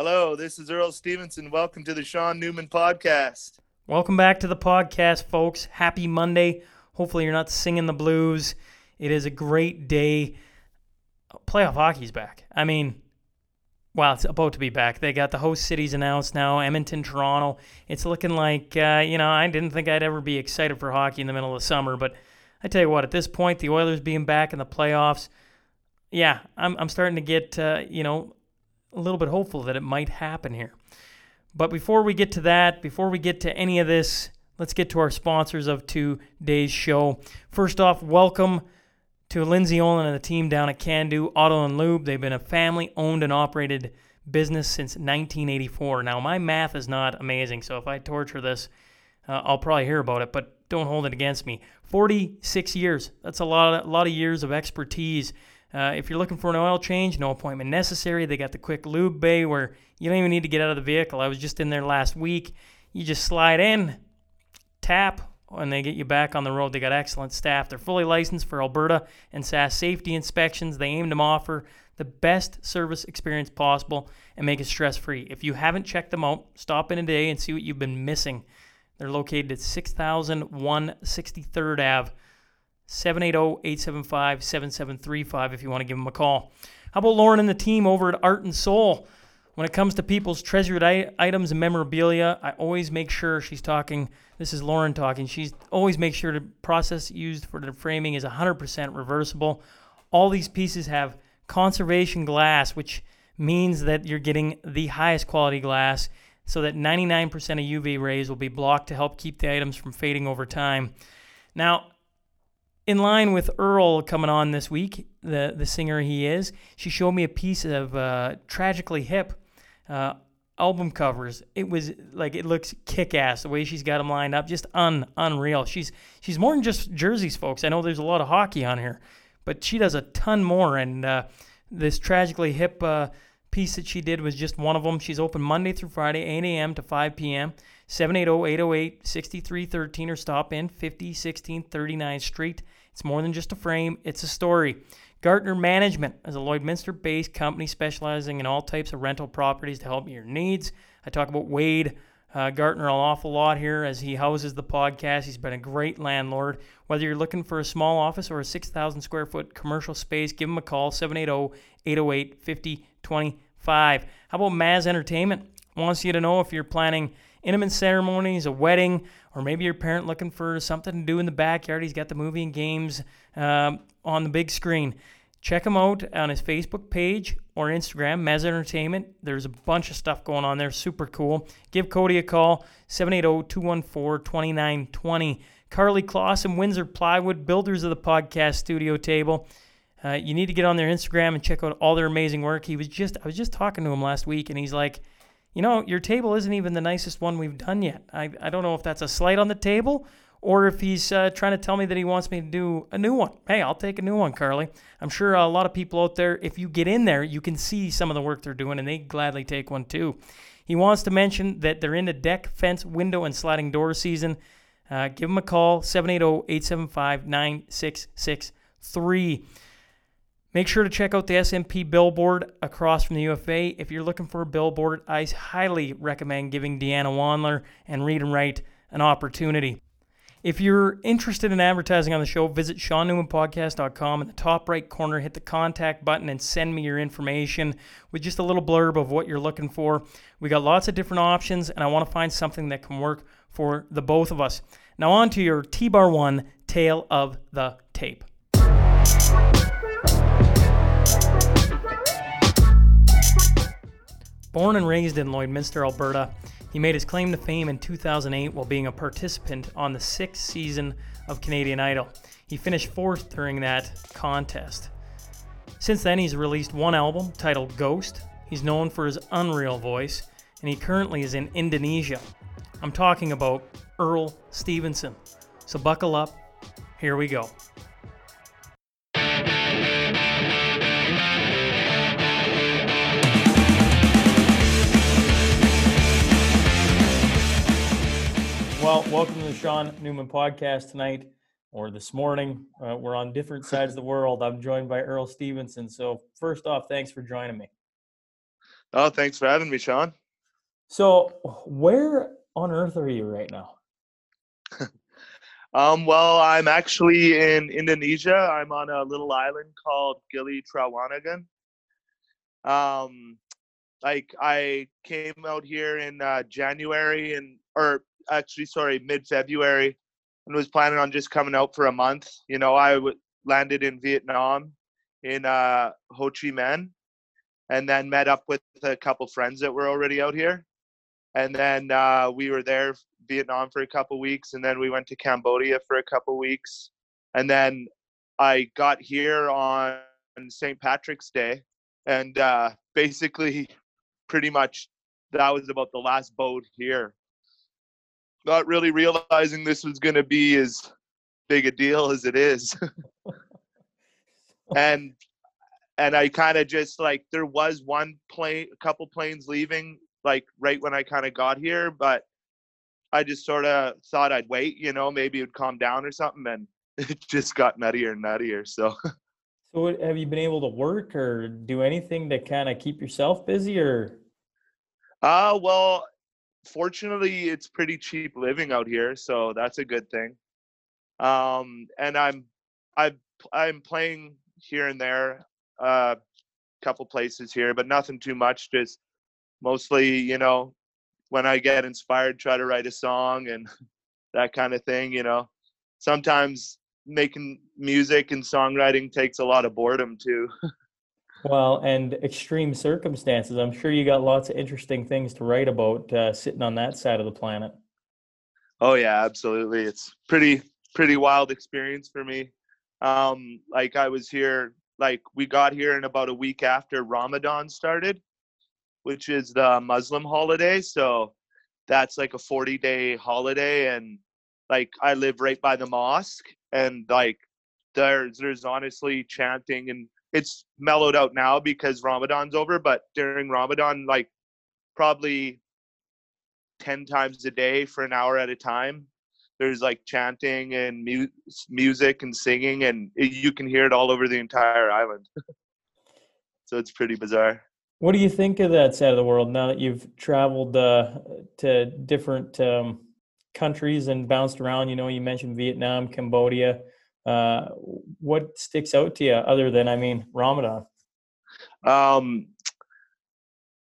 Hello, this is Earl Stevenson. Welcome to the Sean Newman podcast. Welcome back to the podcast, folks. Happy Monday. Hopefully, you're not singing the blues. It is a great day. Playoff hockey's back. I mean, well, it's about to be back. They got the host cities announced now Edmonton, Toronto. It's looking like, uh, you know, I didn't think I'd ever be excited for hockey in the middle of the summer, but I tell you what, at this point, the Oilers being back in the playoffs, yeah, I'm, I'm starting to get, uh, you know, a little bit hopeful that it might happen here. But before we get to that, before we get to any of this, let's get to our sponsors of today's show. First off, welcome to Lindsay Olin and the team down at Can-Do Auto and Lube. They've been a family-owned and operated business since 1984. Now, my math is not amazing, so if I torture this, uh, I'll probably hear about it, but don't hold it against me. 46 years. That's a lot, a lot of years of expertise uh, if you're looking for an oil change, no appointment necessary. They got the quick lube bay where you don't even need to get out of the vehicle. I was just in there last week. You just slide in, tap, and they get you back on the road. They got excellent staff. They're fully licensed for Alberta and Sask safety inspections. They aim to offer the best service experience possible and make it stress free. If you haven't checked them out, stop in today and see what you've been missing. They're located at 6001 63rd Ave. 780-875-7735 if you want to give them a call. How about Lauren and the team over at Art and Soul? When it comes to people's treasured items and memorabilia, I always make sure she's talking. This is Lauren talking. She's always make sure the process used for the framing is 100% reversible. All these pieces have conservation glass, which means that you're getting the highest quality glass so that 99% of UV rays will be blocked to help keep the items from fading over time. Now, in line with Earl coming on this week, the the singer he is, she showed me a piece of uh, Tragically Hip uh, album covers. It was like it looks kick ass the way she's got them lined up, just un unreal. She's she's more than just jerseys, folks. I know there's a lot of hockey on here, but she does a ton more. And uh, this Tragically Hip uh, piece that she did was just one of them. She's open Monday through Friday, 8 a.m. to 5 p.m. 780-808-6313 or stop in 5016 39th Street. It's more than just a frame, it's a story. Gartner Management is a Lloydminster based company specializing in all types of rental properties to help your needs. I talk about Wade uh, Gartner an awful lot here as he houses the podcast. He's been a great landlord. Whether you're looking for a small office or a 6,000 square foot commercial space, give him a call 780 808 5025. How about Maz Entertainment? Wants you to know if you're planning intimate ceremonies, a wedding, or maybe your parent looking for something to do in the backyard. He's got the movie and games um, on the big screen. Check him out on his Facebook page or Instagram, Mez Entertainment. There's a bunch of stuff going on there. Super cool. Give Cody a call, 780-214-2920. Carly Clausen, Windsor Plywood, builders of the podcast studio table. Uh, you need to get on their Instagram and check out all their amazing work. He was just I was just talking to him last week and he's like – you know, your table isn't even the nicest one we've done yet. I, I don't know if that's a slight on the table or if he's uh, trying to tell me that he wants me to do a new one. Hey, I'll take a new one, Carly. I'm sure a lot of people out there, if you get in there, you can see some of the work they're doing and they gladly take one too. He wants to mention that they're in the deck, fence, window, and sliding door season. Uh, give him a call, 780 875 9663. Make sure to check out the SMP billboard across from the UFA. If you're looking for a billboard, I highly recommend giving Deanna Wandler and Read and Write an opportunity. If you're interested in advertising on the show, visit SeanNewmanPodcast.com. In the top right corner, hit the contact button and send me your information with just a little blurb of what you're looking for. We got lots of different options, and I want to find something that can work for the both of us. Now, on to your T Bar 1 tale of the tape. Born and raised in Lloydminster, Alberta, he made his claim to fame in 2008 while being a participant on the sixth season of Canadian Idol. He finished fourth during that contest. Since then, he's released one album titled Ghost. He's known for his unreal voice, and he currently is in Indonesia. I'm talking about Earl Stevenson. So buckle up. Here we go. Well, welcome to the Sean Newman podcast tonight or this morning. Uh, we're on different sides of the world. I'm joined by Earl Stevenson. So, first off, thanks for joining me. Oh, thanks for having me, Sean. So, where on earth are you right now? Um, well, I'm actually in Indonesia. I'm on a little island called Gili Trawangan. Um, like I came out here in uh, January and, or actually, sorry, mid-February, and was planning on just coming out for a month. You know, I w- landed in Vietnam in uh, Ho Chi Minh, and then met up with a couple friends that were already out here and then uh, we were there Vietnam for a couple weeks, and then we went to Cambodia for a couple weeks, and then I got here on St. Patrick's Day, and uh, basically, pretty much that was about the last boat here. Not really realizing this was going to be as big a deal as it is, and and I kind of just like there was one plane, a couple planes leaving like right when I kind of got here, but I just sort of thought I'd wait, you know, maybe it'd calm down or something, and it just got nuttier and nuttier. So, So, have you been able to work or do anything to kind of keep yourself busy or? uh, well, fortunately, it's pretty cheap living out here, so that's a good thing. Um, and I'm, I, I'm playing here and there, a uh, couple places here, but nothing too much. Just mostly, you know, when I get inspired, try to write a song and that kind of thing. You know, sometimes making music and songwriting takes a lot of boredom too. Well, and extreme circumstances. I'm sure you got lots of interesting things to write about uh, sitting on that side of the planet. Oh yeah, absolutely. It's pretty pretty wild experience for me. Um, like I was here, like we got here in about a week after Ramadan started, which is the Muslim holiday. So that's like a 40 day holiday. And like I live right by the mosque and like there's there's honestly chanting and it's mellowed out now because Ramadan's over, but during Ramadan, like probably 10 times a day for an hour at a time. There's like chanting and mu- music and singing, and it, you can hear it all over the entire island. so it's pretty bizarre. What do you think of that side of the world now that you've traveled uh, to different um, countries and bounced around? You know, you mentioned Vietnam, Cambodia. Uh, what sticks out to you other than, I mean, Ramadan? Um,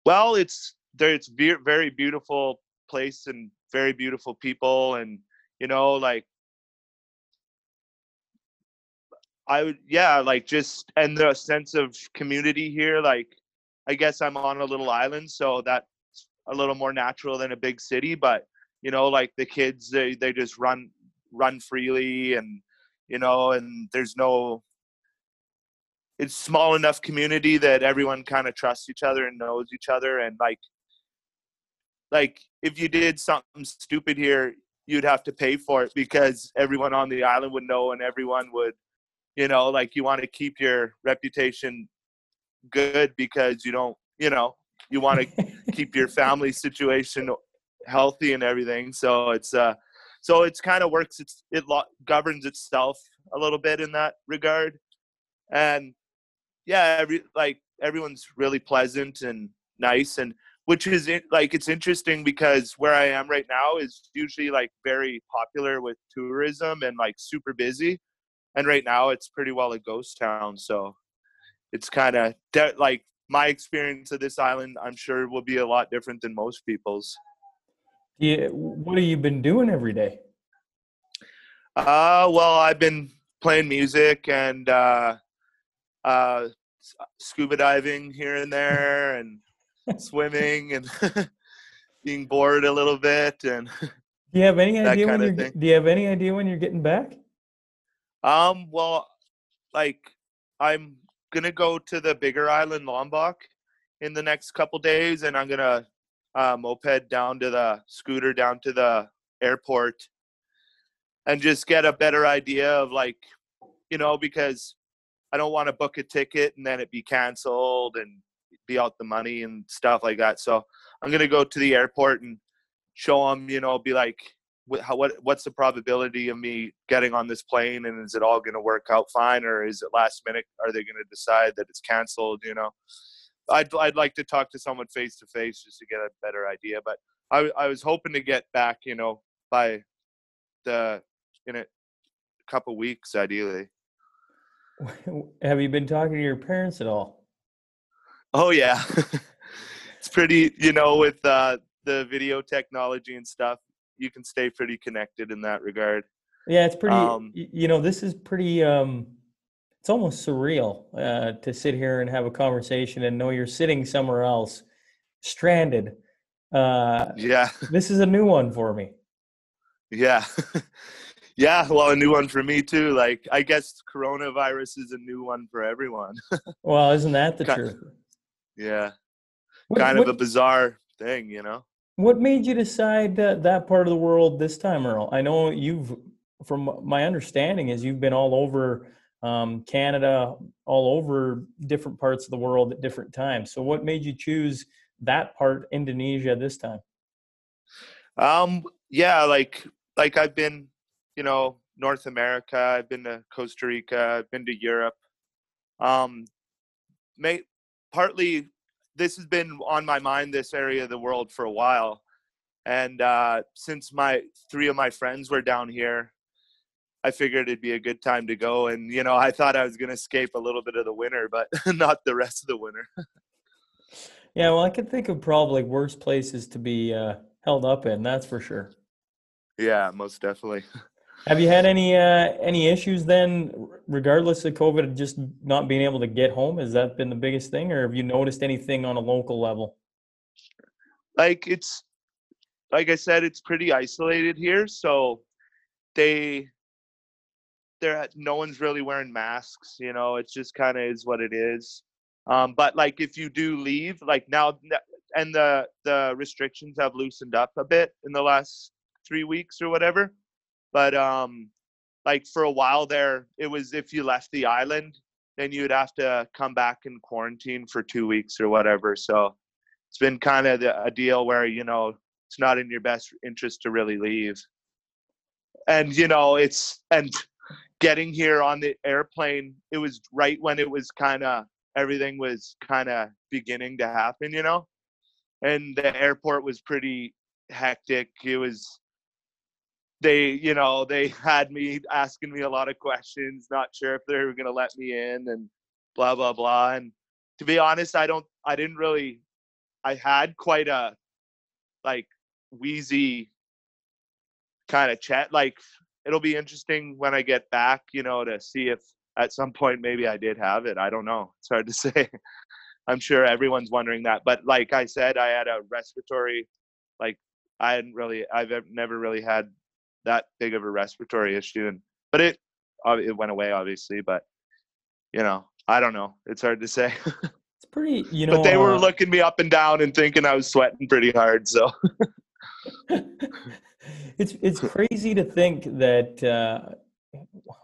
well, it's. It's ve- very beautiful place and very beautiful people, and you know, like I would, yeah, like just and the sense of community here, like I guess I'm on a little island, so that's a little more natural than a big city. But you know, like the kids, they they just run run freely, and you know, and there's no. It's small enough community that everyone kind of trusts each other and knows each other, and like, like if you did something stupid here, you'd have to pay for it because everyone on the island would know, and everyone would, you know, like you want to keep your reputation good because you don't, you know, you want to keep your family situation healthy and everything. So it's uh, so it's kind of works. It's it lo- governs itself a little bit in that regard, and yeah, every like everyone's really pleasant and nice, and which is like it's interesting because where I am right now is usually like very popular with tourism and like super busy, and right now it's pretty well a ghost town. So it's kind of de- like my experience of this island i'm sure will be a lot different than most people's yeah what have you been doing every day uh well i've been playing music and uh uh scuba diving here and there and swimming and being bored a little bit and do you have any idea when you're thing. do you have any idea when you're getting back um well like i'm gonna go to the bigger island lombok in the next couple days and i'm gonna uh, moped down to the scooter down to the airport and just get a better idea of like you know because i don't want to book a ticket and then it be canceled and be out the money and stuff like that. So i'm gonna go to the airport and show them you know be like what, how, what what's the probability of me getting on this plane and is it all going to work out fine or is it last minute are they going to decide that it's canceled? you know I'd I'd like to talk to someone face to face just to get a better idea. But I I was hoping to get back, you know, by the in a couple weeks ideally. Have you been talking to your parents at all? Oh yeah, it's pretty. You know, with uh, the video technology and stuff, you can stay pretty connected in that regard. Yeah, it's pretty. Um, you know, this is pretty. Um, it's almost surreal uh, to sit here and have a conversation and know you're sitting somewhere else, stranded. Uh, yeah, this is a new one for me. Yeah. yeah, well, a new one for me too. Like, I guess coronavirus is a new one for everyone. well, isn't that the kind, truth? Yeah. What, kind what, of a bizarre thing, you know? What made you decide that, that part of the world this time, Earl? I know you've, from my understanding, is you've been all over um, Canada, all over different parts of the world at different times. So, what made you choose that part, Indonesia, this time? Um, yeah, like like I've been, you know, North America. I've been to Costa Rica. I've been to Europe. Um, may, partly this has been on my mind. This area of the world for a while, and uh, since my three of my friends were down here, I figured it'd be a good time to go. And you know, I thought I was going to escape a little bit of the winter, but not the rest of the winter. yeah, well, I can think of probably worse places to be uh, held up in. That's for sure. Yeah, most definitely. Have you had any uh, any issues then, regardless of COVID, just not being able to get home? Has that been the biggest thing, or have you noticed anything on a local level? Like it's, like I said, it's pretty isolated here, so they, there, no one's really wearing masks. You know, it's just kind of is what it is. Um, but like if you do leave, like now, and the the restrictions have loosened up a bit in the last three weeks or whatever. But um, like for a while there, it was if you left the island, then you'd have to come back and quarantine for two weeks or whatever. So it's been kind of a deal where you know it's not in your best interest to really leave. And you know it's and getting here on the airplane, it was right when it was kind of everything was kind of beginning to happen, you know. And the airport was pretty hectic. It was they you know they had me asking me a lot of questions not sure if they were going to let me in and blah blah blah and to be honest i don't i didn't really i had quite a like wheezy kind of chat like it'll be interesting when i get back you know to see if at some point maybe i did have it i don't know it's hard to say. I'm sure everyone's wondering that but like i said i had a respiratory like i hadn't really i've never really had that big of a respiratory issue and but it it went away obviously but you know i don't know it's hard to say. It's pretty you know but they were uh, looking me up and down and thinking i was sweating pretty hard so it's it's crazy to think that uh,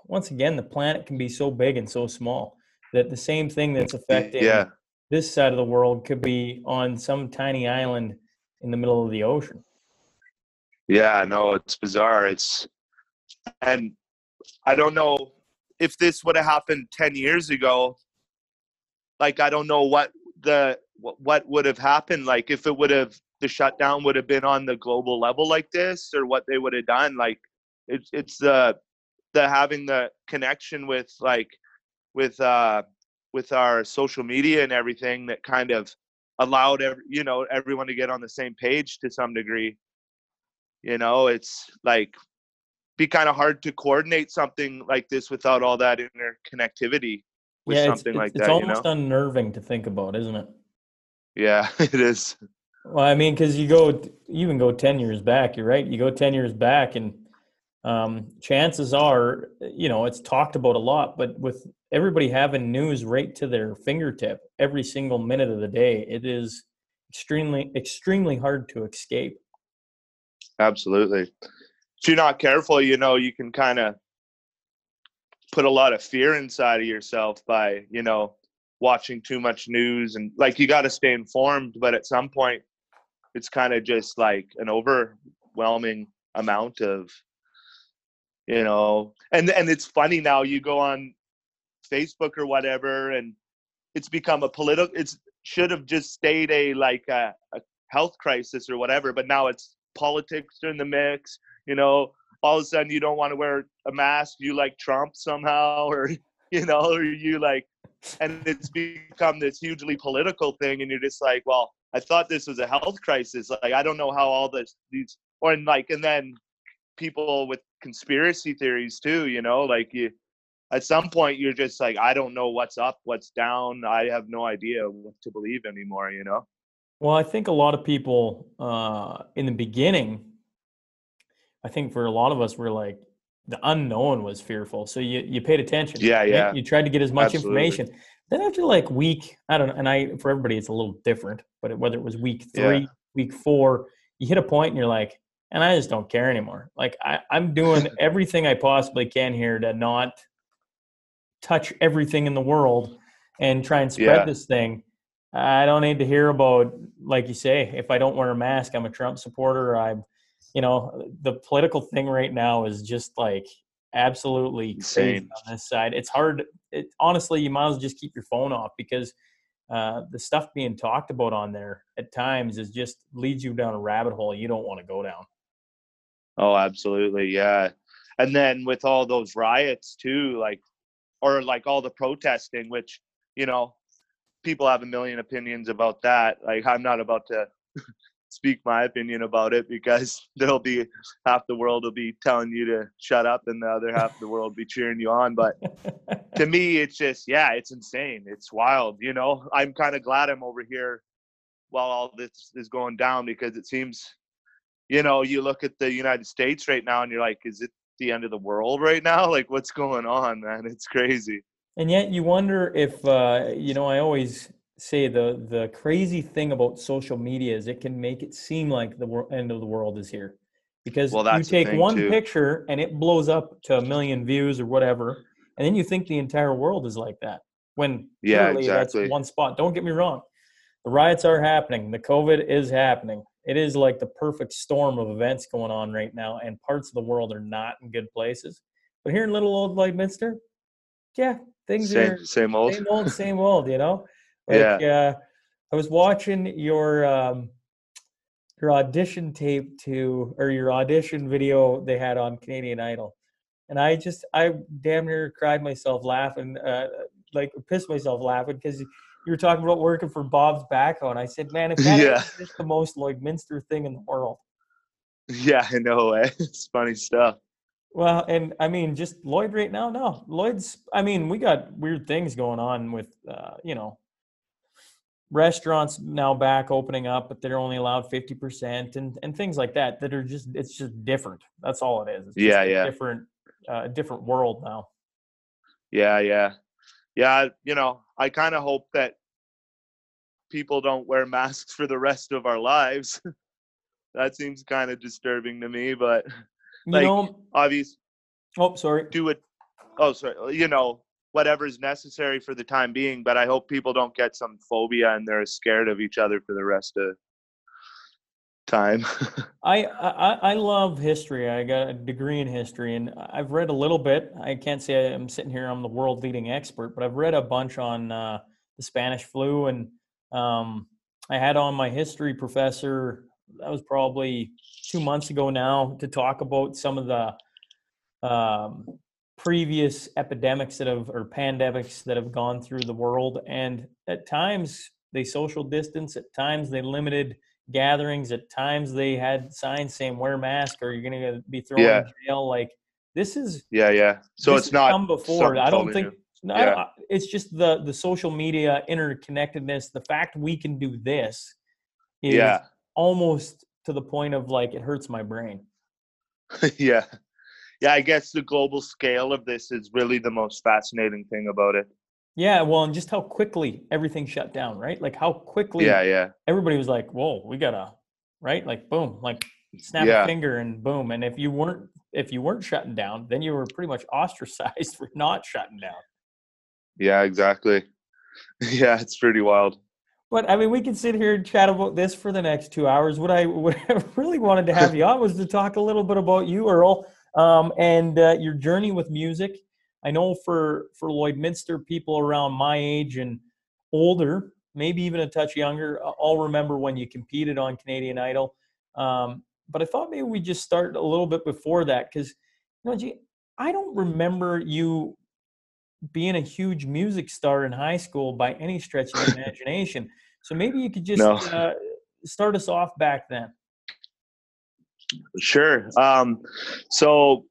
once again the planet can be so big and so small that the same thing that's affecting yeah. this side of the world could be on some tiny island in the middle of the ocean yeah, no, it's bizarre. It's and I don't know if this would have happened 10 years ago. Like I don't know what the what would have happened like if it would have the shutdown would have been on the global level like this or what they would have done like it's it's the the having the connection with like with uh with our social media and everything that kind of allowed every, you know everyone to get on the same page to some degree. You know it's like be kind of hard to coordinate something like this without all that interconnectivity with yeah, something it's, like it's that almost you know? unnerving to think about isn't it? Yeah it is well i mean because you go you even go 10 years back you're right you go 10 years back and um, chances are you know it's talked about a lot but with everybody having news right to their fingertip every single minute of the day it is extremely extremely hard to escape. Absolutely. If you're not careful you know you can kind of put a lot of fear inside of yourself by you know watching too much news and like you got to stay informed but at some point it's kind of just like an overwhelming amount of you know and and it's funny now you go on facebook or whatever and it's become a political it's should have just stayed a like a, a health crisis or whatever, but now it's politics are in the mix. You know, all of a sudden you don't want to wear a mask. You like Trump somehow, or you know, or you like, and it's become this hugely political thing, and you're just like, well, I thought this was a health crisis. Like I don't know how all this these or and like, and then people with conspiracy theories too. You know, like you at some point you're just like i don't know what's up what's down i have no idea what to believe anymore you know well i think a lot of people uh in the beginning i think for a lot of us we're like the unknown was fearful so you you paid attention yeah yeah you tried to get as much Absolutely. information then after like week i don't know and i for everybody it's a little different but whether it was week three Yeah. week four you hit a point and you're like and i just don't care anymore like I, i'm doing everything i possibly can here to not touch everything in the world and try and spread Yeah. this thing. I don't need to hear about, like you say, if I don't wear a mask, I'm a Trump supporter. I'm, you know, the political thing right now is just like absolutely crazy Insane. on this side. It's hard. It, honestly, you might as well just keep your phone off because uh, the stuff being talked about on there at times is just leads you down a rabbit hole you don't want to go down. oh absolutely yeah and then with all those riots too like or like all the protesting which you know people have a million opinions about that like i'm not about to speak my opinion about it because there'll be half the world will be telling you to shut up and the other half of the world will be cheering you on but to me it's just yeah it's insane. It's wild you know? I'm kind of glad i'm over here while all this is going down because it seems you know you look at the united states right now and you're like is it the end of the world right now? Like what's going on man? It's crazy. And yet you wonder if uh, you know. I always say the the crazy thing about social media is it can make it seem like the wor- end of the world is here, because Well, you take one too. picture and it blows up to a million views or whatever, and then you think the entire world is like that. When Yeah, exactly. that's one spot. Don't get me wrong, the riots are happening. The COVID is happening. It is like the perfect storm of events going on right now, and parts of the world are not in good places. But here in little old Lloydminster, yeah, things are same same old same old, same old, you know? Like uh I was watching your um your audition tape to or your audition video they had on Canadian Idol. And I just I damn near cried myself laughing, uh like pissed myself laughing because you were talking about working for Bob's Backhoe, and I said, "Man, if that Yeah. is just the most Lloydminster thing in the world." yeah i know eh? it's funny stuff Well, and I mean, just Lloyd right now. No, Lloyd's. I mean, we got weird things going on with, uh, you know, restaurants now back opening up, but they're only allowed fifty percent, and and things like that. That are just it's just different. That's all it is. It's just Yeah, a yeah. Different, uh, different world now. yeah yeah yeah you know i kind of hope that people don't wear masks for the rest of our lives that seems kind of disturbing to me but You Like, know. obvious Oh, sorry. do it oh sorry you know whatever's necessary for the time being but i hope people don't get some phobia and they're scared of each other for the rest of time I, I I love history. I got a degree in history, and I've read a little bit. I can't say I'm sitting here. I'm the world leading expert, but I've read a bunch on uh, the Spanish flu, and um, I had on my history professor. That was probably two months ago now to talk about some of the um, previous epidemics that have or pandemics that have gone through the world, and at times they social distance. At times they limited gatherings. At times they had signs saying "wear mask" or you're going to be thrown Yeah. in jail. Like this is yeah yeah so it's not come before. I don't think. No, Yeah. don't- it's just the the social media interconnectedness. The fact we can do this is yeah almost to the point of like it hurts my brain. yeah yeah i guess the global scale of this is really the most fascinating thing about it Yeah, well, and just how quickly everything shut down, right? Like how quickly yeah yeah everybody was like, "Whoa, we gotta," right? Like boom, like snap Yeah. a finger and boom. And if you weren't if you weren't shutting down, then you were pretty much ostracized for not shutting down. yeah exactly yeah it's pretty wild But I mean, we can sit here and chat about this for the next two hours. What I, what I really wanted to have you on was to talk a little bit about you, Earl, um, and uh, your journey with music. I know for for Lloydminster, people around my age and older, maybe even a touch younger. I'll remember when you competed on Canadian Idol. Um, but I thought maybe we just start a little bit before that because, you know, gee, I don't remember you being a huge music star in high school by any stretch of the imagination. So maybe you could just No. uh, start us off back then. Sure. Um, so,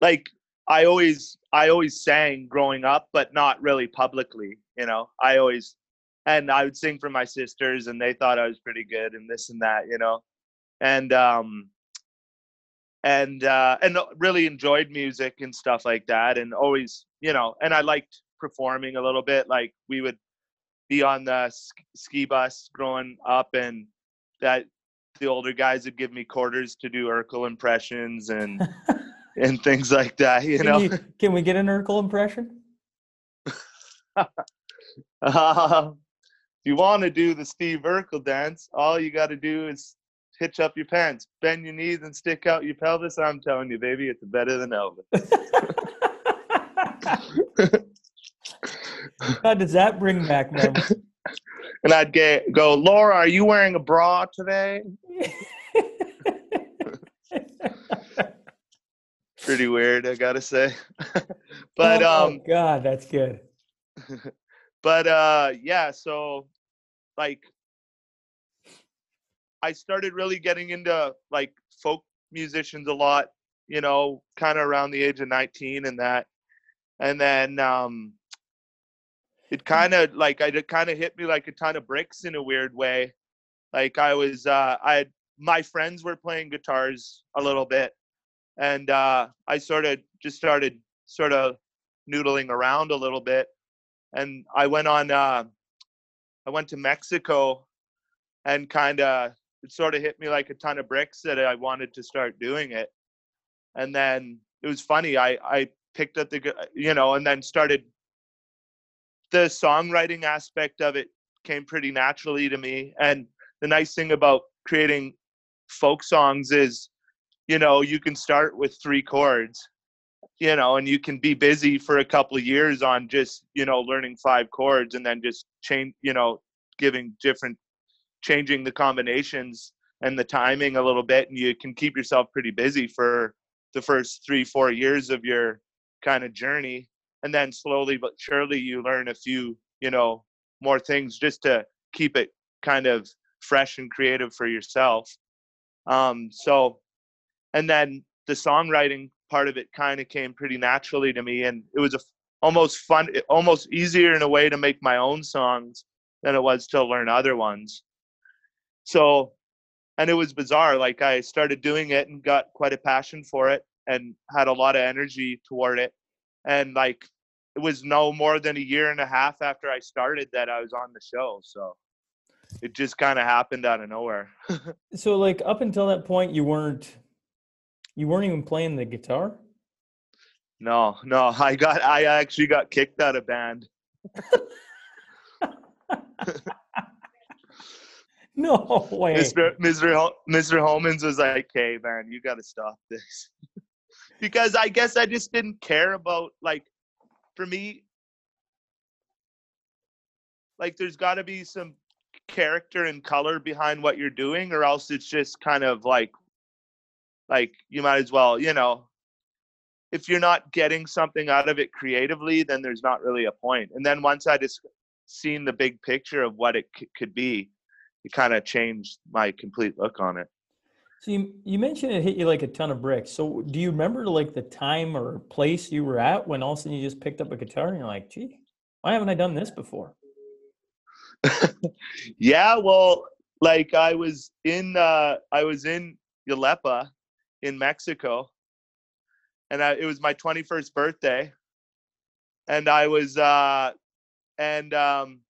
like, I always, I always sang growing up, but not really publicly. You know, I always, and I would sing for my sisters, and they thought I was pretty good, and this and that. You know, and um, and uh, and really enjoyed music and stuff like that, and always, you know, and I liked performing a little bit. Like we would be on the sk- ski bus growing up, and that the older guys would give me quarters to do Urkel impressions and and things like that. You Can, know, you, can we get an Urkel impression? Uh, if you want to do the Steve Urkel dance, all you got to do is hitch up your pants, bend your knees, and stick out your pelvis. I'm telling you, baby, it's better than Elvis. God, does that bring back memories? And I'd get go, Laura, are you wearing a bra today? Pretty weird, I gotta say. but oh, um, God, that's good. but uh yeah so like i started really getting into like folk musicians a lot you know kind of around the age of 19 and that and then um it kind of like I it kind of hit me like a ton of bricks in a weird way like i was uh i had my friends were playing guitars a little bit and uh i sort of just started sort of noodling around a little bit and I went on. Uh, I went to Mexico, and kind of it sort of hit me like a ton of bricks that I wanted to start doing it. And then it was funny. I I picked up the you know, and then started. The songwriting aspect of it came pretty naturally to me, and the nice thing about creating folk songs is, you know, you can start with three chords you know, and you can be busy for a couple of years on just, you know, learning five chords and then just change, you know, giving different, changing the combinations and the timing a little bit. And you can keep yourself pretty busy for the first three, four years of your kind of journey. And then slowly but surely you learn a few, you know, more things just to keep it kind of fresh and creative for yourself. Um, so, and then the songwriting part of it kind of came pretty naturally to me and it was a almost fun almost easier in a way to make my own songs than it was to learn other ones so and it was bizarre like i started doing it and got quite a passion for it and had a lot of energy toward it and like it was no more than a year and a half after i started that i was on the show so it just kind of happened out of nowhere So, like up until that point, you weren't you weren't even playing the guitar. no no i got i actually got kicked out of band No way. Mr. Mr. Hol- Mr. Holmans was like, "Hey, man, you got to stop this," because I guess I just didn't care about like, for me, like there's got to be some character and color behind what you're doing, or else it's just kind of like, like you might as well, you know, if you're not getting something out of it creatively, then there's not really a point. And then once I just seen the big picture of what it c- could be, it kind of changed my complete look on it. So you, you mentioned it hit you like a ton of bricks. So do you remember like the time or place you were at when all of a sudden you just picked up a guitar and you're like, gee, why haven't I done this before? yeah, well, like I was in uh I was in Yelapa in Mexico and I, it was my 21st birthday and I was uh and um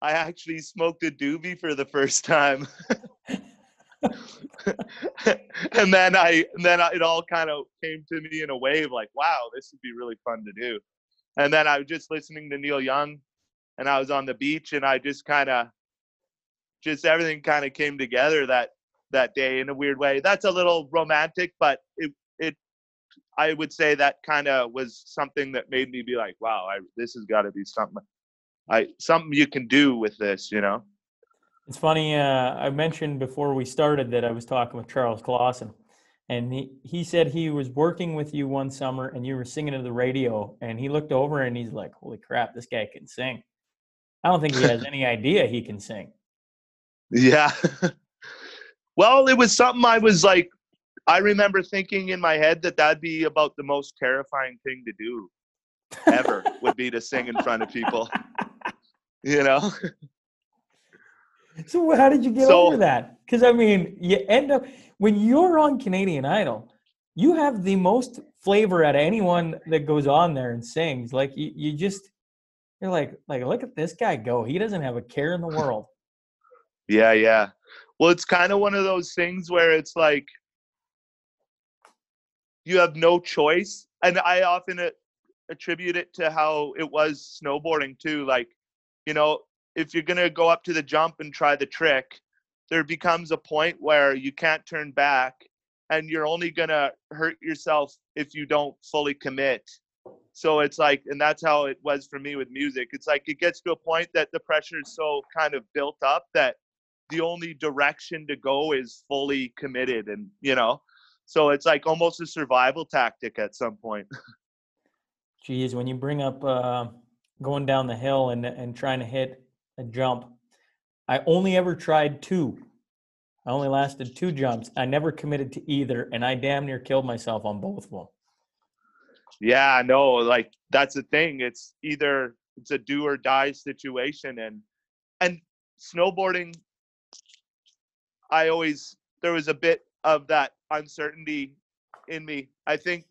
I actually smoked a doobie for the first time. and then I and then I, it all kind of came to me in a wave like wow this would be really fun to do and then I was just listening to Neil Young and I was on the beach and I just kind of just everything kind of came together that that day in a weird way that's a little romantic but it it I would say that kind of was something that made me be like wow I, this has got to be something I something you can do with this, you know. It's funny. Uh, I mentioned before we started that I was talking with Charles Clausen, and he, he said he was working with you one summer and you were singing to the radio, and he looked over and he's like, "Holy crap, this guy can sing." I don't think he has any idea he can sing. Yeah. well, it was something I was like, I remember thinking in my head that that'd be about the most terrifying thing to do ever would be to sing in front of people. You know? So how did you get So- over that? Because I mean, you end up when you're on Canadian Idol, you have the most flavor out of anyone that goes on there and sings. Like you, you just you're like like look at this guy go. He doesn't have a care in the world. Yeah, yeah. Well, it's kind of one of those things where it's like you have no choice. And I often attribute it to how it was snowboarding too. Like, you know, if you're going to go up to the jump and try the trick, there becomes a point where you can't turn back and you're only going to hurt yourself if you don't fully commit. So it's like, and that's how it was for me with music. It's like it gets to a point that the pressure is so kind of built up that the only direction to go is fully committed and you know so it's like almost a survival tactic at some point Geez, when you bring up uh, going down the hill and and trying to hit a jump, I only ever tried two. I only lasted two jumps. I never committed to either, and I damn near killed myself on both of them. yeah no like that's the thing it's either it's a do or die situation and and snowboarding i always there was a bit of that uncertainty in me i think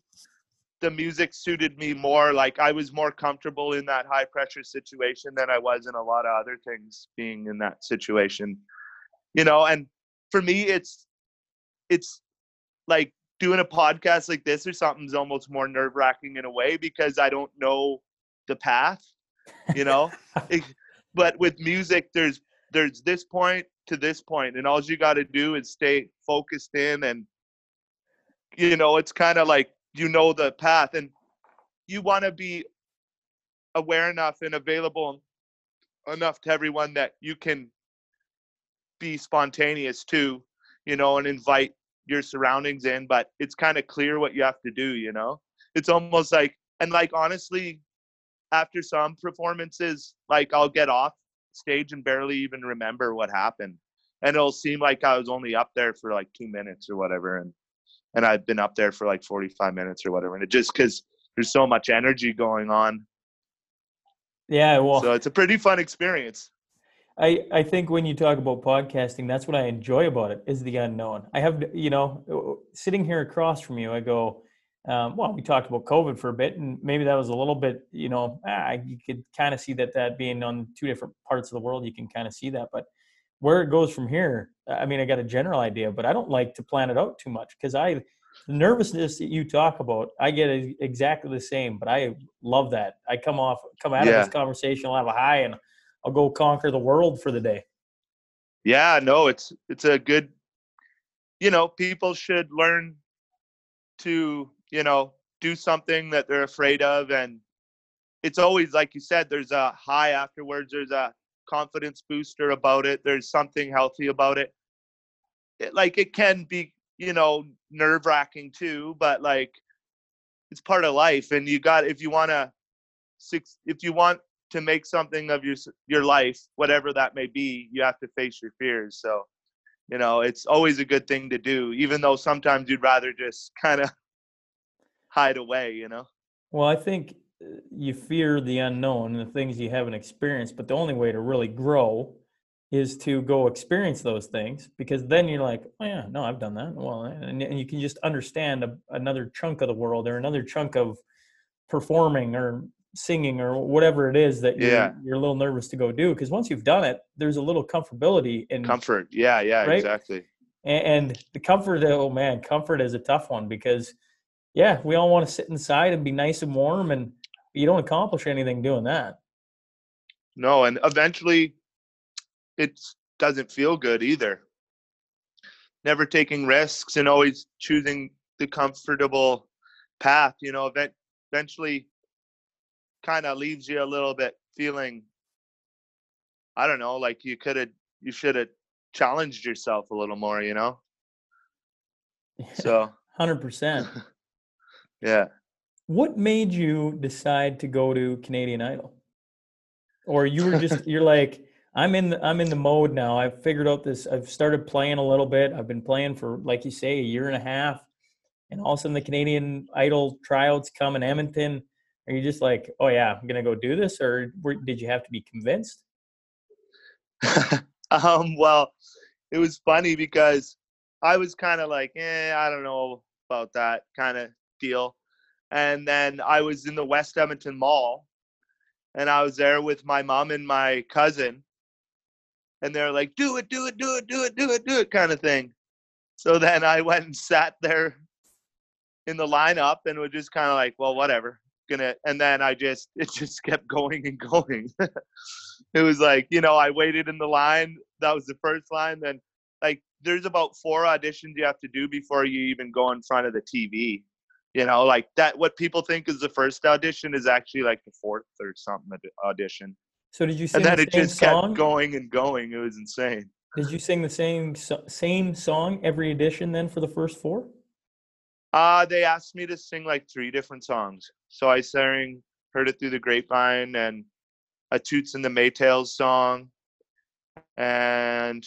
the music suited me more like i was more comfortable in that high pressure situation than i was in a lot of other things being in that situation you know and for me it's it's like doing a podcast like this or something's almost more nerve wracking in a way because I don't know the path, you know. It- but with music, there's there's this point to this point, and all you got to do is stay focused in, and you know, it's kind of like you know the path, and you want to be aware enough and available enough to everyone that you can be spontaneous too, you know, and invite your surroundings in, but it's kind of clear what you have to do, you know? It's almost like, and like honestly, after some performances, like I'll get off stage and barely even remember what happened. And it'll seem like I was only up there for like two minutes or whatever. And, and I've been up there for like 45 minutes or whatever. And it just cause there's so much energy going on. Yeah, well, So it's a pretty fun experience. I, I think when you talk about podcasting, that's what I enjoy about it is the unknown. I have, you know, sitting here across from you, I go, um, well, we talked about COVID for a bit, and maybe that was a little bit, you know, ah, you could kind of see that that being on two different parts of the world, you can kind of see that. But where it goes from here, I mean, I got a general idea, but I don't like to plan it out too much because I, the nervousness that you talk about, I get exactly the same. But I love that. I come off, come out of this conversation, I'll have a high, and I'll go conquer the world for the day. yeah no it's it's a good you know people should learn to you know do something that they're afraid of and it's always like you said there's a high afterwards there's a confidence booster about it there's something healthy about it, it like it can be you know nerve wracking too but like it's part of life and you got if you want to six if you want to make something of your your life whatever that may be you have to face your fears so you know it's always a good thing to do even though sometimes you'd rather just kind of hide away you know? Well, I think you fear the unknown and the things you haven't experienced, but the only way to really grow is to go experience those things because then you're like, oh yeah, no, I've done that. Well, and, and you can just understand a, another chunk of the world or another chunk of performing or singing or whatever it is that you're, Yeah. you're a little nervous to go do. Because once you've done it, there's a little comfortability in comfort yeah yeah Right? exactly and, and the comfort, oh man, comfort is a tough one because, yeah, we all want to sit inside and be nice and warm, and you don't accomplish anything doing that. no and eventually it doesn't feel good either never taking risks and always choosing the comfortable path you know event, eventually kind of leaves you a little bit feeling I don't know, like you could have, you should have challenged yourself a little more, you know. So hundred percent. yeah. What made you decide to go to Canadian Idol? Or you were just you're like I'm in the, I'm in the mode now. I've figured out this. I've started playing a little bit. I've been playing for like you say a year and a half, and all of a sudden the Canadian Idol tryouts come in Edmonton. Are you just like, oh yeah, I'm gonna go do this, or were, did you have to be convinced? um, well, it was funny because I was kind of like, eh, I don't know about that kind of deal and then I was in the West Edmonton Mall, and I was there with my mom and my cousin, and they're like, "Do it, do it, do it, do it, do it, do it," kind of thing. So then I went and sat there in the lineup, and was just kind of like, "Well, whatever." Gonna, and then I just it just kept going and going. it was like you know I waited in the line. That was the first line. Then like there's about four auditions you have to do before you even go in front of the TV you know like that what people think is the first audition is actually like the fourth or something audition. So did you sing and then the it same just song? kept going and going. It was insane. Did you sing the same same song every edition then for the first four? uh they asked me to sing like three different songs. So i sang heard it through the grapevine and a toots and the maytals song and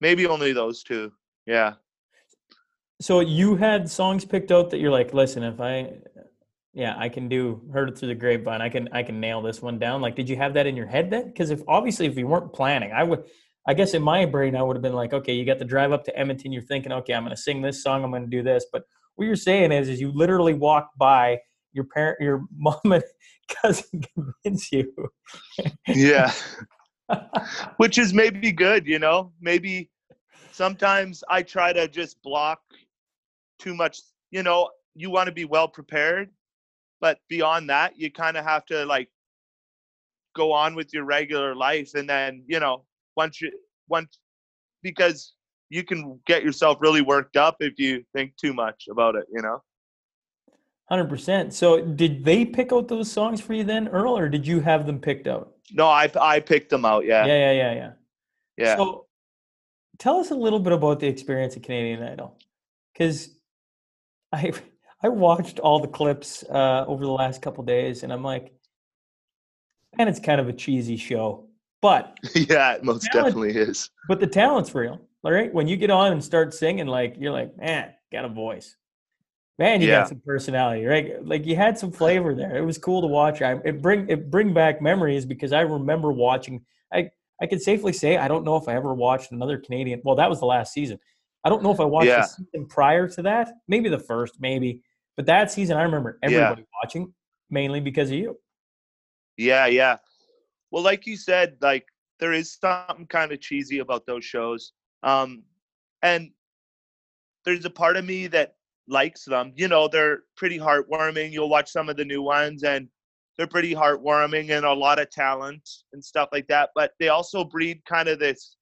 maybe only those two. Yeah So you had songs picked out that you're like, listen, if I, yeah, I can do heard it through the grapevine. I can I can nail this one down. Like, did you have that in your head then? Because if obviously if you weren't planning, I would, I guess in my brain I would have been like, okay, you got to drive up to Edmonton. You're thinking, okay, I'm going to sing this song. I'm going to do this. But what you're saying is, is you literally walk by your parent, your mom and cousin convince you. yeah which is maybe good you know maybe sometimes i try to just block too much you know you want to be well prepared but beyond that you kind of have to like go on with your regular life and then you know once you once because you can get yourself really worked up if you think too much about it you know Hundred percent. So, did they pick out those songs for you then, Earl, or did you have them picked out? no i i picked them out yeah Yeah, yeah, yeah, yeah. yeah So, tell us a little bit about the experience of Canadian Idol, because I I watched all the clips uh, over the last couple days, and I'm like, man, it's kind of a cheesy show, but yeah it most Talent- definitely is but the talent's real. All right, when you get on and start singing, like you're like, man, got a voice. Man, you Yeah. got some personality, right? Like you had some flavor there. It was cool to watch. I, it bring it bring back memories because I remember watching. I I can safely say I don't know if I ever watched another Canadian. Well, that was the last season. I don't know if I watched Yeah. the season prior to that. Maybe the first, maybe. But that season, I remember Yeah. everybody watching, mainly because of you. Yeah, yeah. Well, like you said, like there is something kind of cheesy about those shows. Um and there's a part of me that likes them. You know, they're pretty heartwarming. You'll watch some of the new ones and they're pretty heartwarming and a lot of talent and stuff like that, but they also breed kind of this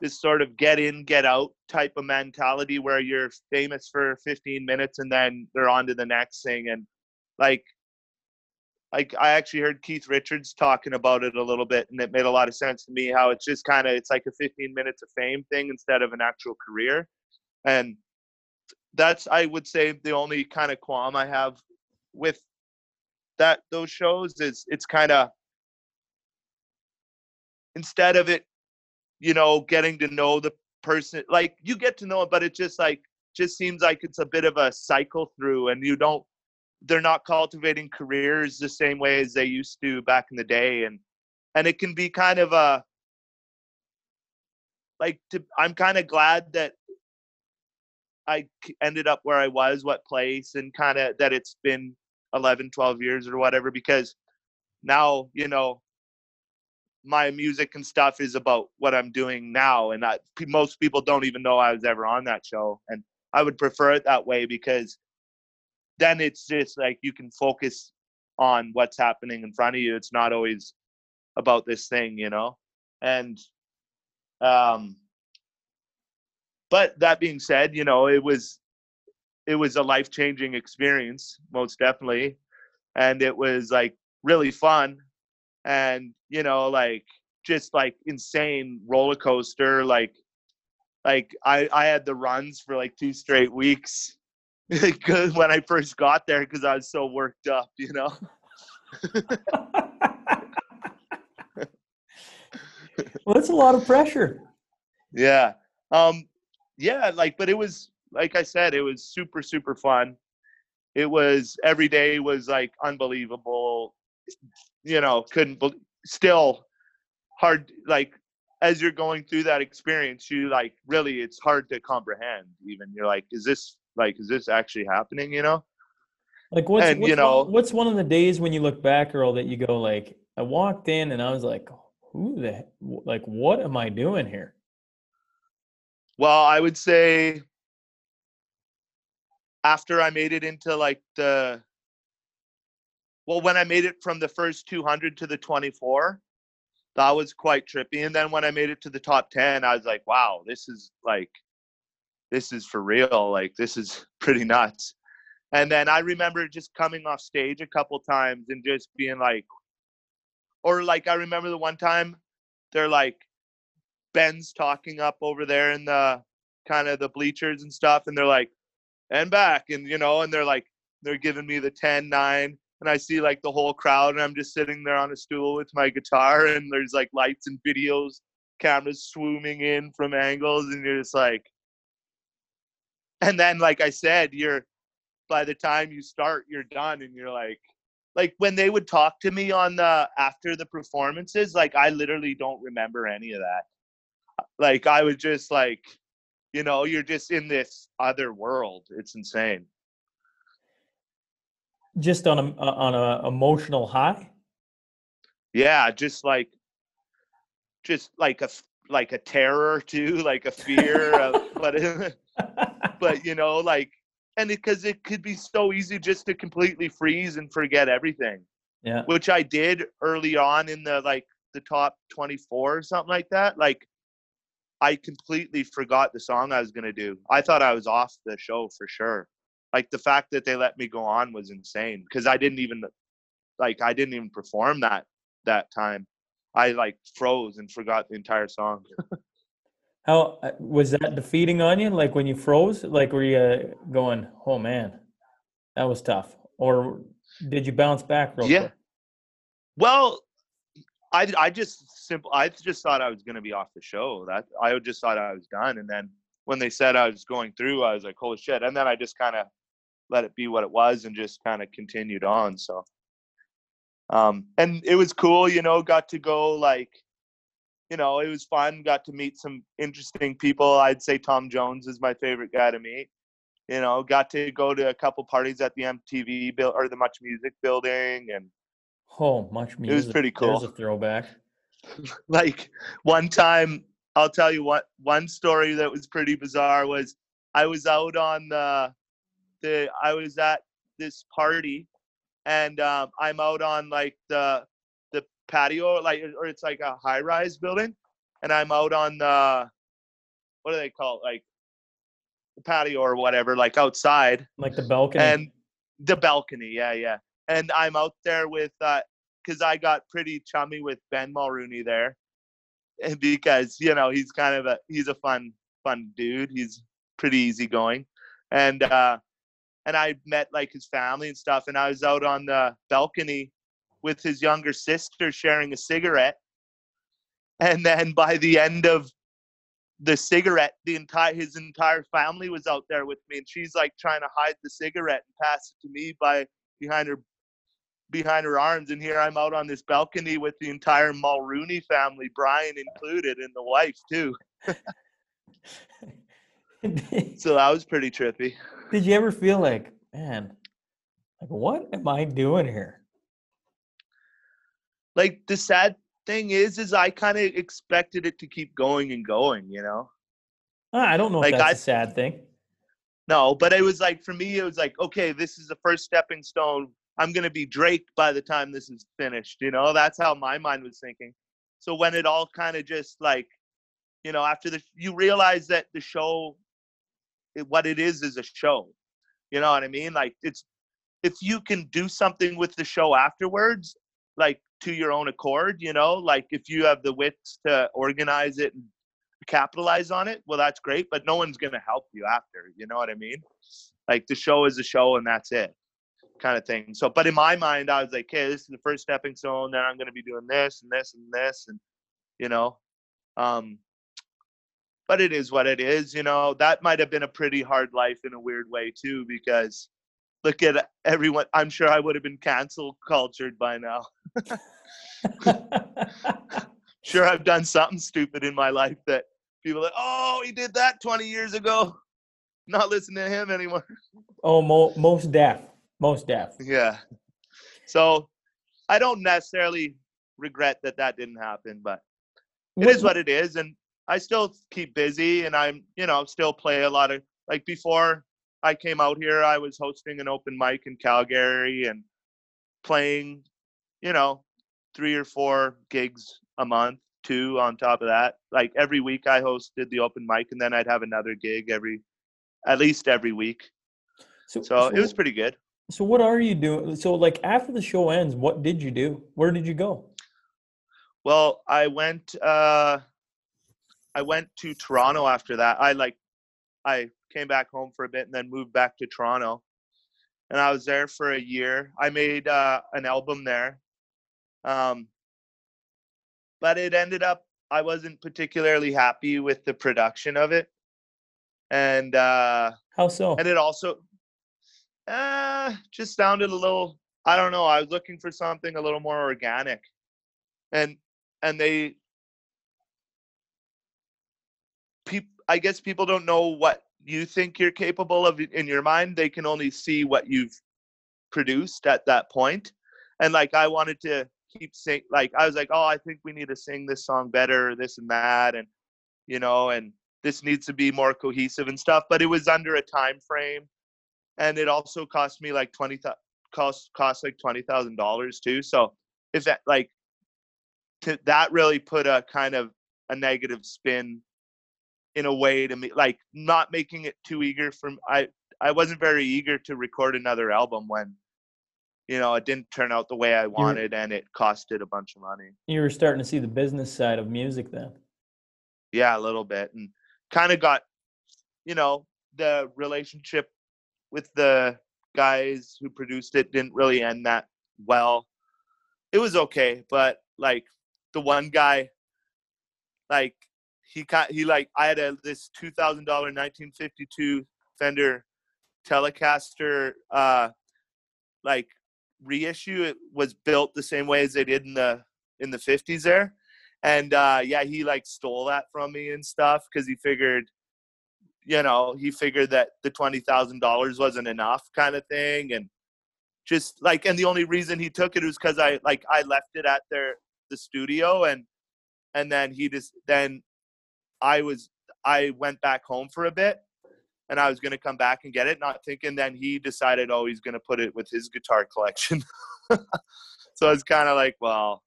this sort of get in, get out type of mentality where you're famous for 15 minutes and then they're on to the next thing and like like I actually heard Keith Richards talking about it a little bit, and it made a lot of sense to me. How it's just kind of it's like a 15 minutes of fame thing instead of an actual career, and that's I would say the only kind of qualm I have with that those shows is it's kind of instead of it, you know, getting to know the person, like you get to know it, but it just like just seems like it's a bit of a cycle through, and you don't they're not cultivating careers the same way as they used to back in the day and and it can be kind of a like to, i'm kind of glad that I ended up where i was what place and kind of that it's been 11 12 years or whatever because now you know my music and stuff is about what i'm doing now and most people don't even know i was ever on that show and i would prefer it that way because then it's just like you can focus on what's happening in front of you. It's not always about this thing, you know? And um but that being said, you know, it was it was a life-changing experience, most definitely. And it was like really fun. And, you know, like just like insane roller coaster. Like, like I I had the runs for like two straight weeks when I first got there because I was so worked up, you know. well, that's a lot of pressure. Yeah. Um. Yeah. Like, but it was like I said, it was super super fun. It was every day was like unbelievable. You know, couldn't be, still hard like as you're going through that experience you like really it's hard to comprehend even. You're like is this like is this actually happening? You know? Like what's, and, what's you know one, what's one of the days when you look back earl that you go like i walked in and i was like who the like what am i doing here? Well i would say after i made it into like the well when i made it from the first 200 to the 24 that was quite trippy. And then when I made it to the top 10, I was like, wow, this is like, this is for real. Like, this is pretty nuts. And then I remember just coming off stage a couple times and just being like, or like, I remember the one time they're like, Ben's talking up over there in the kind of the bleachers and stuff. And they're like, and back. And, you know, and they're like, they're giving me the 10 9 and I see like the whole crowd, and I'm just sitting there on a stool with my guitar, and there's like lights and videos, cameras swooming in from angles, and you're just like, and then like I said, you're by the time you start, you're done, and you're like, like when they would talk to me on the after the performances, like I literally don't remember any of that. Like I was just like, you know, you're just in this other world. It's insane just on a uh, on a emotional high? Yeah just like just like a like a terror too like a fear of, but but you know like and because it, it could be so easy just to completely freeze and forget everything yeah. which i did early on in the like the top 24 or something like that like i completely forgot the song i was going to do. I thought i was off the show for sure like the fact that they let me go on was insane because I didn't even like I didn't even perform that that time. I like froze and forgot the entire song. How uh, was that defeating on you? Like when you froze, like were you uh, going, "Oh man, that was tough," or did you bounce back real yeah. quick? Well, I I just simple I just thought I was going to be off the show. That I just thought I was done, and then when they said I was going through, I was like, "Holy shit!" And then I just kind of let it be what it was and just kind of continued on. So, um, and it was cool, you know, got to go like, you know, it was fun. Got to meet some interesting people. I'd say Tom Jones is my favorite guy to meet. You know, got to go to a couple parties at the MTV build or the Much Music building, and oh, Much Music. It was pretty cool. There's a throwback. like one time, I'll tell you what. One story that was pretty bizarre was I was out on the the I was at this party, and um, I'm out on like the the patio, like or it's like a high rise building, and I'm out on the what do they call it, like the patio or whatever, like outside, like the balcony, and the balcony, yeah, yeah. And I'm out there with uh, because I got pretty chummy with Ben Mulroney there, and because you know he's kind of a he's a fun fun dude. He's pretty easygoing, and uh, and I met like his family and stuff. And I was out on the balcony with his younger sister sharing a cigarette. And then by the end of the cigarette, the entire his entire family was out there with me, and she's like trying to hide the cigarette and pass it to me by behind her behind her arms. And here I'm out on this balcony with the entire Mulroney family, Brian included, and the wife too. so that was pretty trippy. Did you ever feel like, man, like what am I doing here? Like the sad thing is, is I kind of expected it to keep going and going, you know. Ah, I don't know like if that's I, a sad thing. No, but it was like for me, it was like, okay, this is the first stepping stone. I'm gonna be Drake by the time this is finished. You know, that's how my mind was thinking. So when it all kind of just like, you know, after the you realize that the show it, what it is is a show. You know what I mean? Like it's if you can do something with the show afterwards, like to your own accord, you know, like if you have the wits to organize it and capitalize on it, well, that's great, but no one's going to help you after, you know what I mean? Like the show is a show and that's it kind of thing. So, but in my mind, I was like, hey, this is the first stepping stone. Then I'm going to be doing this and this and this. And, you know, um, but it is what it is, you know, that might have been a pretty hard life in a weird way too, because look at everyone. I'm sure I would have been cancel cultured by now. sure, I've done something stupid in my life that people are like, oh, he did that 20 years ago. Not listening to him anymore. Oh, mo- most deaf, most deaf. Yeah. So I don't necessarily regret that that didn't happen, but it What- is what it is. And I still keep busy and I'm, you know, still play a lot of, like before I came out here, I was hosting an open mic in Calgary and playing, you know, three or four gigs a month, two on top of that. Like every week I hosted the open mic and then I'd have another gig every, at least every week. So it was pretty good. So what are you doing? So like after the show ends, what did you do? Where did you go? Well, I went uh I went to Toronto after that. I like I came back home for a bit and then moved back to Toronto. And I was there for a year. I made uh an album there. Um but it ended up I wasn't particularly happy with the production of it. And uh How so? and it also uh just sounded a little i don't know i was looking for something a little more organic and and they people i guess people don't know what you think you're capable of in your mind they can only see what you've produced at that point. and like i wanted to keep sing like i was like oh i think we need to sing this song better this and that and you know and this needs to be more cohesive and stuff but it was under a time frame and it also cost me like 20 thou- cost cost like $20,000 too so if that like to, that really put a kind of a negative spin in a way to me like not making it too eager from I I wasn't very eager to record another album when you know it didn't turn out the way I wanted and it costed a bunch of money You were starting to see the business side of music then. yeah a little bit and kind of got you know the relationship with the guys who produced it didn't really end that well it was okay but like the one guy like he got he like i had a this $2000 1952 fender telecaster uh like reissue. It was built the same way as they did in the in the 50s there. And uh yeah he like stole that from me and stuff because he figured you know he figured that the $20000 wasn't enough kind of thing. And just like and the only reason he took it was because i like i left it at their the studio and and then he just then i was i went back home for a bit and i was going to come back and get it not thinking then he decided oh he's going to put it with his guitar collection so it's kind of like well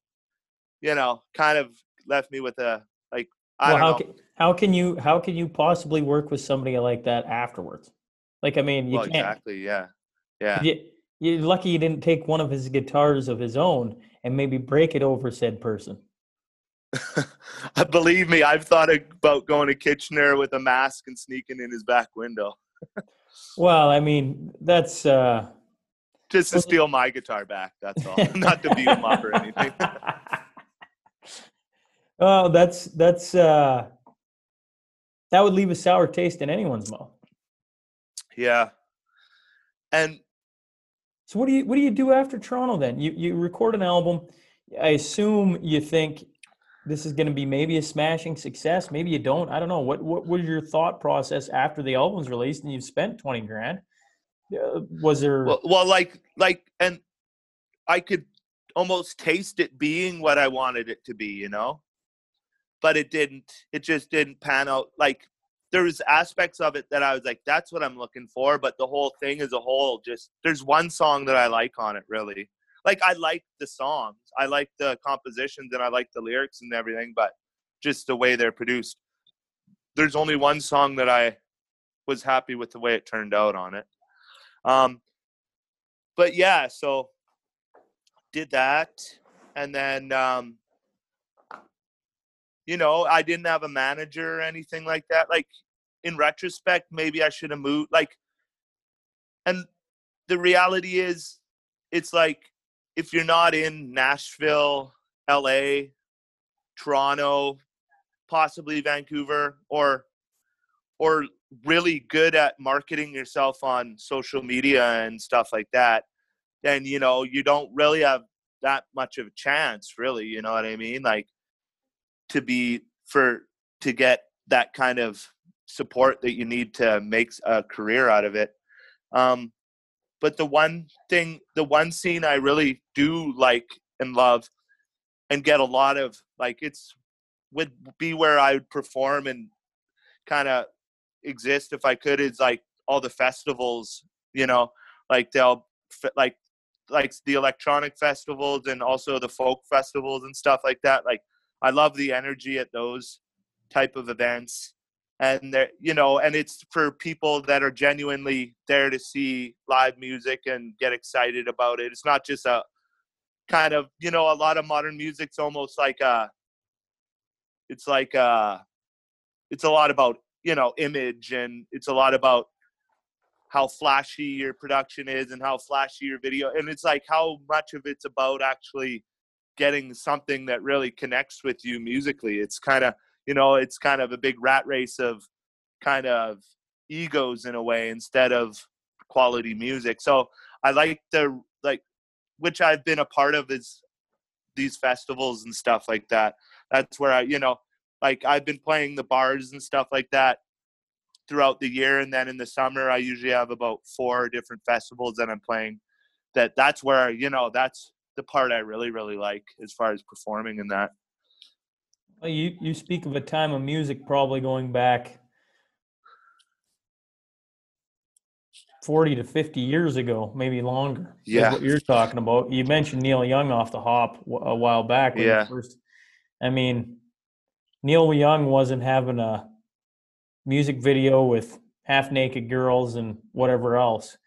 you know kind of left me with a like i well, don't how can, how can you how can you possibly work with somebody like that afterwards? Like I mean, you well can't. exactly yeah yeah You, you're lucky you didn't take one of his guitars of his own and maybe break it over said person. Believe me, I've thought about going to Kitchener with a mask and sneaking in his back window Well, I mean, that's uh just to steal my guitar back. That's all. Not to beat him up or anything. oh, that's that's uh that would leave a sour taste in anyone's mouth. yeah. And So what do you what do you do after Toronto then? You you record an album. I assume you think this is going to be maybe a smashing success. Maybe you don't. I don't know. What what was your thought process after the album's released and you've spent twenty grand? Uh, was there? well, well, like, like, and I could almost taste it being what I wanted it to be, you know. But it didn't. It just didn't pan out. Like there was aspects of it that I was like, "That's what I'm looking for." But the whole thing as a whole, just there's one song that I like on it. Really, like I like the songs, I like the compositions, and I like the lyrics and everything. But just the way they're produced, there's only one song that I was happy with the way it turned out on it. Um, but yeah, so did that, and then um, you know I didn't have a manager or anything like that. Like in retrospect, maybe I should have moved. Like, and the reality is, it's like if you're not in Nashville, LA, Toronto, possibly Vancouver, or or really good at marketing yourself on social media and stuff like that, then you know you don't really have that much of a chance, really. You know what I mean? Like to be for to get that kind of support that you need to make a career out of it. Um, but the one thing, the one scene I really do like and love and get a lot of like it's would be where I would perform and kind of exist if I could is like all the festivals, you know, like they'll like like the electronic festivals and also the folk festivals and stuff like that. Like I love the energy at those type of events and there you know and it's for people that are genuinely there to see live music and get excited about it. It's not just a kind of you know a lot of modern music's almost like a it's like a it's a lot about you know image and it's a lot about how flashy your production is and how flashy your video and it's like how much of it's about actually getting something that really connects with you musically. It's kind of you know it's kind of a big rat race of kind of egos in a way instead of quality music. So i like the like which i've been a part of is these festivals and stuff like that. That's where i you know like i've been playing the bars and stuff like that throughout the year and then in the summer i usually have about four different festivals that i'm playing that that's where you know that's the part i really really like as far as performing in that well, you you speak of a time of music probably going back 40 to 50 years ago, maybe longer. Yeah. What you're talking about. You mentioned Neil Young off the hop a while back. yeah. First, I mean, Neil Young wasn't having a music video with half naked girls and whatever else.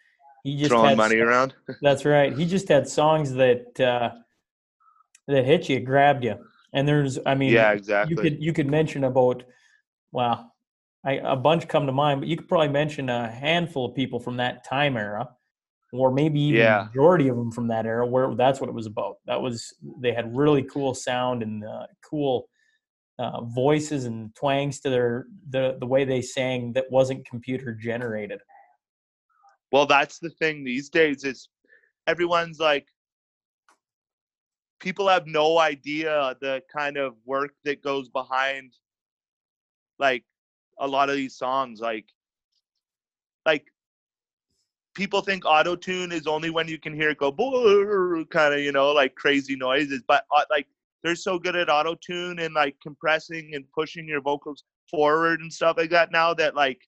He just throwing had money around. That's right. He just had songs that uh, that hit you, grabbed you. And there's, I mean, yeah, exactly. You could you could mention about, well, I, a bunch come to mind, but you could probably mention a handful of people from that time era, or maybe even Yeah. majority of them from that era, where that's what it was about. That was they had really cool sound and uh, cool uh, voices and twangs to their the the way they sang that wasn't computer generated. Well, that's the thing these days is everyone's like people have no idea the kind of work that goes behind like a lot of these songs like like people think auto tune is only when you can hear it go kind of you know like crazy noises but uh, like they're so good at auto tune and like compressing and pushing your vocals forward and stuff like that now that like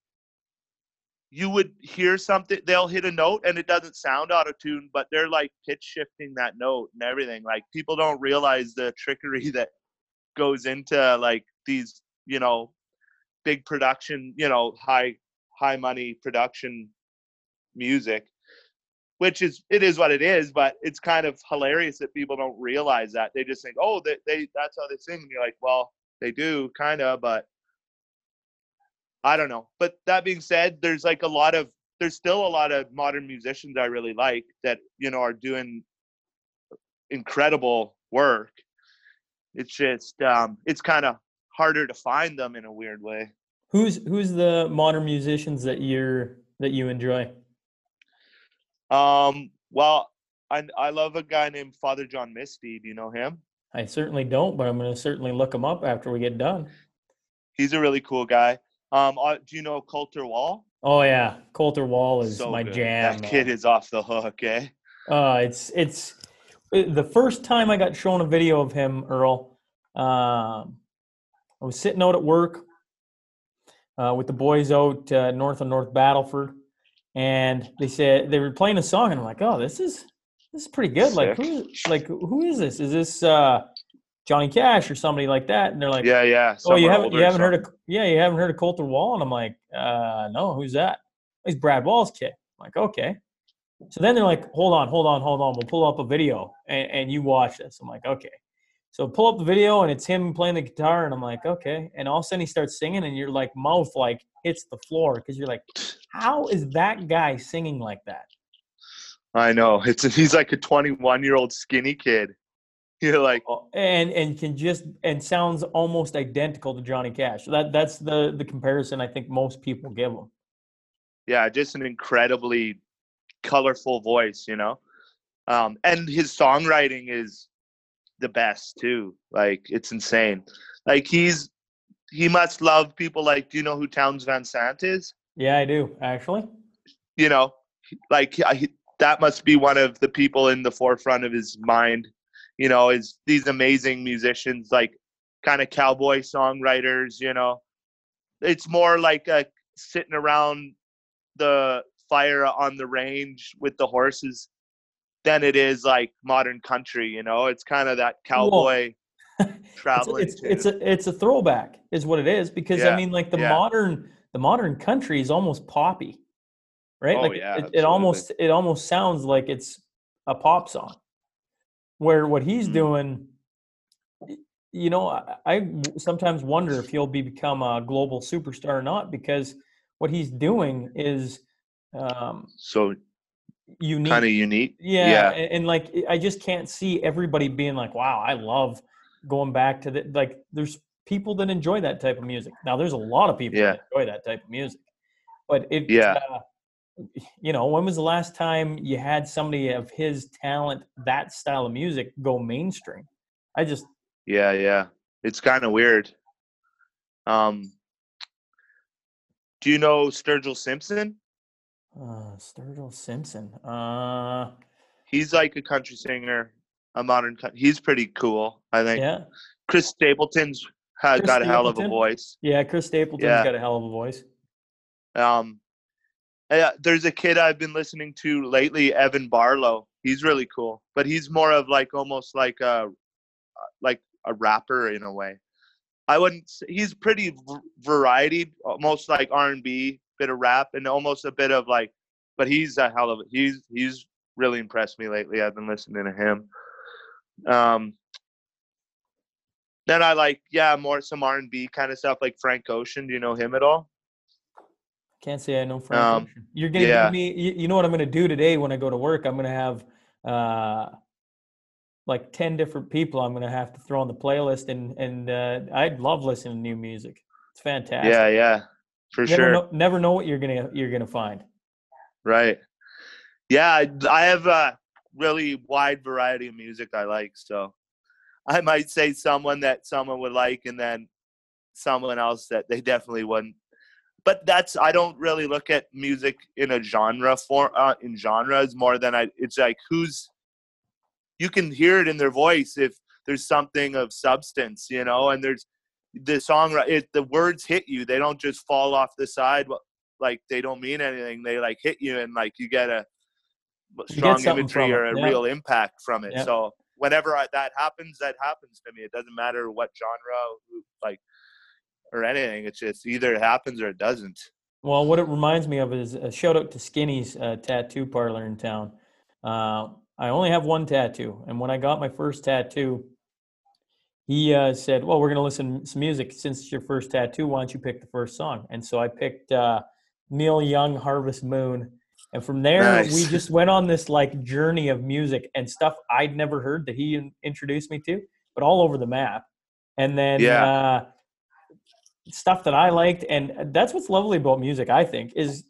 you would hear something they'll hit a note and it doesn't sound auto tune but they're like pitch shifting that note and everything. Like people don't realize the trickery that goes into like these you know big production you know high high money production music which is it is what it is but it's kind of hilarious that people don't realize that. They just think oh they, they that's how they sing and you're like well they do kind of but I don't know. But that being said, there's like a lot of there's still a lot of modern musicians I really like that you know are doing incredible work. It's just um, it's kind of harder to find them in a weird way. Who's who's the modern musicians that you're that you enjoy? Um, well, I I love a guy named Father John Misty. Do you know him? I certainly don't, but I'm going to certainly look him up after we get done. He's a really cool guy. Um, uh, do you know Colter Wall? Oh yeah, Colter Wall is So my good. jam. That kid is off the hook, eh? Uh, it's it's it- the first time I got shown a video of him, Earl. Um, I was sitting out at work uh, with the boys out uh, north of North Battleford, and they said they were playing a song, and I'm like, "Oh, this is this is pretty good. Like Sick. who like who is this? Is this uh, Johnny Cash or somebody like that?" And they're like, Yeah, yeah. "Oh, you haven't you haven't heard of yeah you haven't heard of Colter Wall?" And I'm like, uh, "No, who's that?" He's Brad Wall's kid. I'm like, okay. So then they're like, hold on, hold on, hold on. We'll pull up a video and, and you watch this. I'm like, okay. So pull up the video and it's him playing the guitar and I'm like, okay. And all of a sudden he starts singing and your like mouth like hits the floor because you're like, how is that guy singing like that? I know. It's he's like a 21 year old skinny kid. You're like, Oh, and and can just and sounds almost identical to Johnny Cash. That that's the the comparison I think most people give him. yeah, just an incredibly colorful voice, you know. Um, and his songwriting is the best too. Like it's insane. Like he's he must love people like. Do you know who Townes Van Zandt is? Yeah, I do actually. You know, like I, that must be one of the people in the forefront of his mind. You know, is these amazing musicians, like kind of cowboy songwriters. You know, it's more like a sitting around the fire on the range with the horses than it is like modern country. You know, it's kind of that cowboy It's, traveling. it's, it's a it's a throwback is what it is because I mean like the yeah. modern the modern country is almost poppy, right? Oh, like yeah, it, it almost it almost sounds like it's a pop song. Where what he's Mhm. doing, you know, I sometimes wonder if he'll be become a global superstar or not because what he's doing is um, so unique. kind of unique. Yeah, Yeah. And, and like I just can't see everybody being like, "Wow, I love going back to the like." There's people that enjoy that type of music. Now, there's a lot of people that enjoy that type of music, but it, Yeah. uh, you know, when was the last time you had somebody of his talent, that style of music, go mainstream? I just Yeah, yeah. It's kind of weird. Um, do you know Sturgill Simpson? uh, Sturgill Simpson. Uh, He's like a country singer, a modern. He's pretty cool. I think. yeah, Chris Stapleton's had Chris got a hell of a voice. yeah. Chris Stapleton's Yeah. got a hell of a voice. Um, yeah, there's a kid I've been listening to lately, Evan Barlow. He's really cool, but he's more of like almost like a like a rapper in a way. I wouldn't. He's pretty variety, almost like R and B, bit of rap, and almost a bit of like. But he's a hell of. a He's he's really impressed me lately. I've been listening to him. Um. Then I like yeah more some R and B kind of stuff like Frank Ocean. Do you know him at all? Can't say I know Frank Um, You're gonna yeah. give me. You, you know what I'm gonna do today when I go to work? I'm gonna have uh, like ten different people. I'm gonna have to throw on the playlist, and and uh, I love listening to new music. It's fantastic. Yeah, yeah, for never sure. know, never know what you're gonna you're gonna find. Right. Yeah, I, I have a really wide variety of music I like. So I might say someone that someone would like, and then someone else that they definitely wouldn't. But that's I don't really look at music in a genre form uh, in genres more than I. It's like who's you can hear it in their voice if there's something of substance, you know, and there's the song. It the words hit you; they don't just fall off the side like they don't mean anything. They like hit you and like you get a strong something imagery or a yeah. real impact from it. Yeah. So whenever I, that happens, that happens to me. It doesn't matter what genre, like, or anything. It's just either it happens or it doesn't. Well, what it reminds me of is a shout out to Skinny's uh, tattoo parlor in town. Uh, I only have one tattoo, and when I got my first tattoo, he uh, said, "Well, we're going to listen to some music. Since it's your first tattoo, why don't you pick the first song?" And so I picked uh, Neil Young, "Harvest Moon," and from there we just went on this like journey of music and stuff I'd never heard that he introduced me to, but all over the map. And then Yeah. Stuff that I liked, and that's what's lovely about music. I think is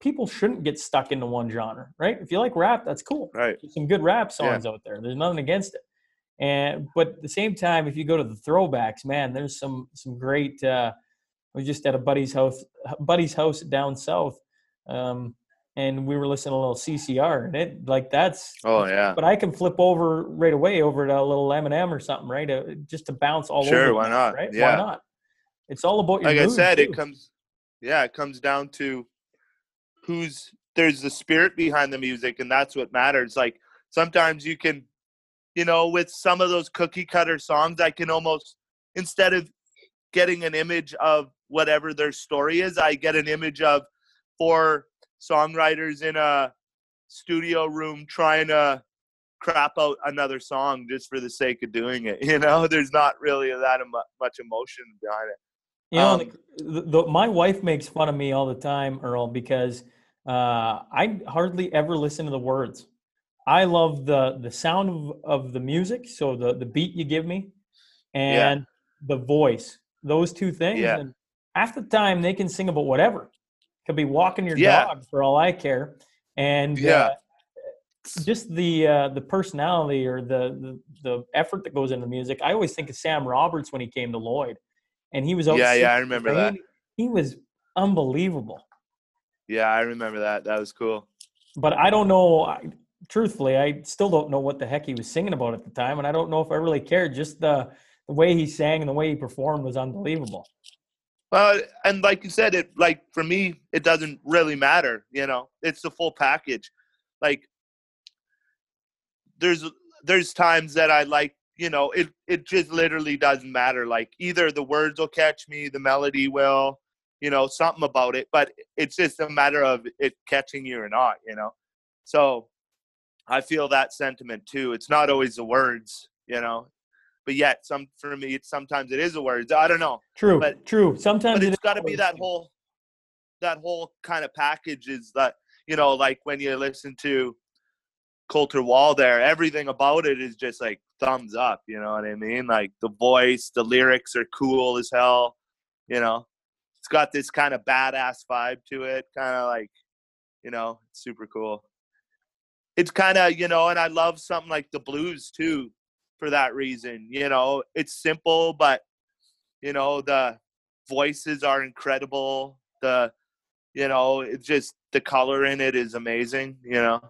people shouldn't get stuck into one genre, right? If you like rap, that's cool. Right. There's some good rap songs out there. There's nothing against it. And but at the same time, if you go to the throwbacks, man, there's some some great. Uh, we just at a buddy's house, buddy's house down south, um, and we were listening to a little CCR, and it like that's. Oh yeah. But I can flip over right away over to a little Eminem or something, right? Uh, just to bounce all over. Sure, why not? Right? Yeah. Why not? It's all about your. Like I said, too. it comes. Yeah, it comes down to who's there's the spirit behind the music, and that's what matters. Like sometimes you can, you know, with some of those cookie cutter songs, I can almost instead of getting an image of whatever their story is, I get an image of four songwriters in a studio room trying to crap out another song just for the sake of doing it. You know, there's not really that much emotion behind it. You know, um, the, the, my wife makes fun of me all the time, Earl, because uh, I hardly ever listen to the words. I love the the sound of, of the music, so the the beat you give me, and yeah. the voice. Those two things. Yeah. And half the time they can sing about whatever. Could be walking your yeah. dog for all I care. And yeah. Uh, just the uh, the personality or the, the, the effort that goes into the music. I always think of Sam Roberts when he came to Lloyd, and he was yeah yeah I remember that. He was unbelievable. Yeah, I remember that. That was cool. But I don't know. I, truthfully, I still don't know what the heck he was singing about at the time, and I don't know if I really cared. Just the the way he sang and the way he performed was unbelievable. Well, and like you said, it like for me, it doesn't really matter. You know, it's the full package. Like there's there's times that I like, you know, it it just literally doesn't matter. Like either the words will catch me, the melody will, you know, something about it, but it's just a matter of it catching you or not. You know, so I feel that sentiment too. It's not always the words, you know, but yet some for me, it's sometimes it is the words. I don't know. True, but true. Sometimes but it's got to be that whole that whole kind of package. Is that you know, like when you listen to Colter Wall, there, everything about it is just like thumbs up. You know what I mean? Like the voice, the lyrics are cool as hell. You know, it's got this kind of badass vibe to it, kind of like, you know, super cool it's kind of you know and i love something like the blues too for that reason you know it's simple but you know the voices are incredible the you know it's just the color in it is amazing you know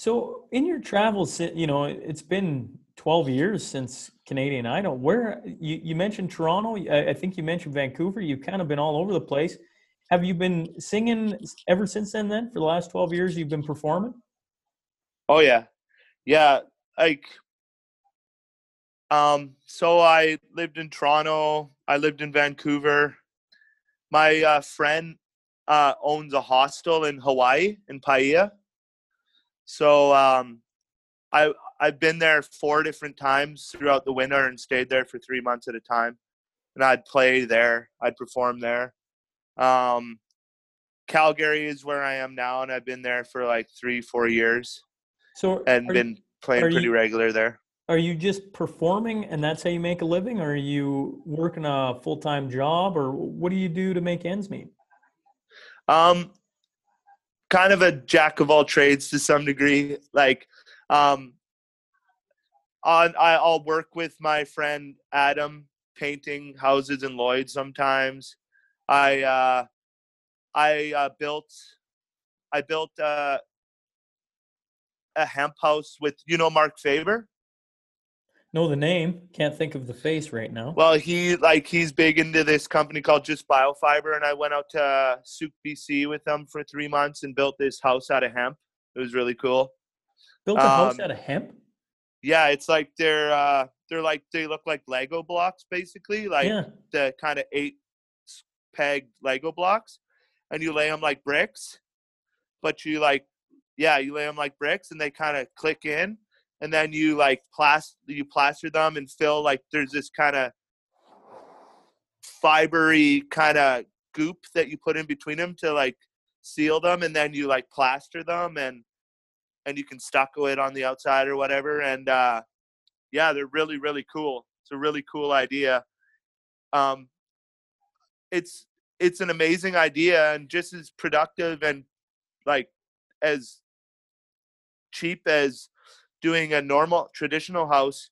so in your travels you know it's been 12 years since canadian idol where you, you mentioned toronto I, think you mentioned vancouver you've kind of been all over the place have you been singing ever since then? Then for the last twelve years, you've been performing. Oh yeah, yeah. Like, um, so I lived in Toronto. I lived in Vancouver. My uh, friend uh, owns a hostel in Hawaii in Paia. So um, I I've been there four different times throughout the winter and stayed there for three months at a time. And I'd play there. I'd perform there. Um, Calgary is where I am now, and I've been there for like three, four years. So and been you, playing pretty you, regular there. Are you just performing, and that's how you make a living? Or are you working a full time job, or what do you do to make ends meet? Um, kind of a jack of all trades to some degree. Like, um, on I, I'll work with my friend Adam painting houses in Lloyd sometimes. I uh, I uh, built I built uh, a hemp house with you know Mark Faber. Know the name? Can't think of the face right now. Well, he like he's big into this company called Just Biofiber, and I went out to Sooke, BC with them for three months and built this house out of hemp. It was really cool. Built a um, house out of hemp. Yeah, it's like they're uh, they're like they look like Lego blocks basically, like yeah. the kind of eight peg Lego blocks, and you lay them like bricks. But you like, yeah, you lay them like bricks, and they kind of click in, and then you like plaster you plaster them and fill like there's this kind of fibery kind of goop that you put in between them to like seal them, and then you like plaster them and and you can stucco it on the outside or whatever. And uh, yeah, they're really really cool. It's a really cool idea. Um, it's it's an amazing idea and just as productive and like as cheap as doing a normal traditional house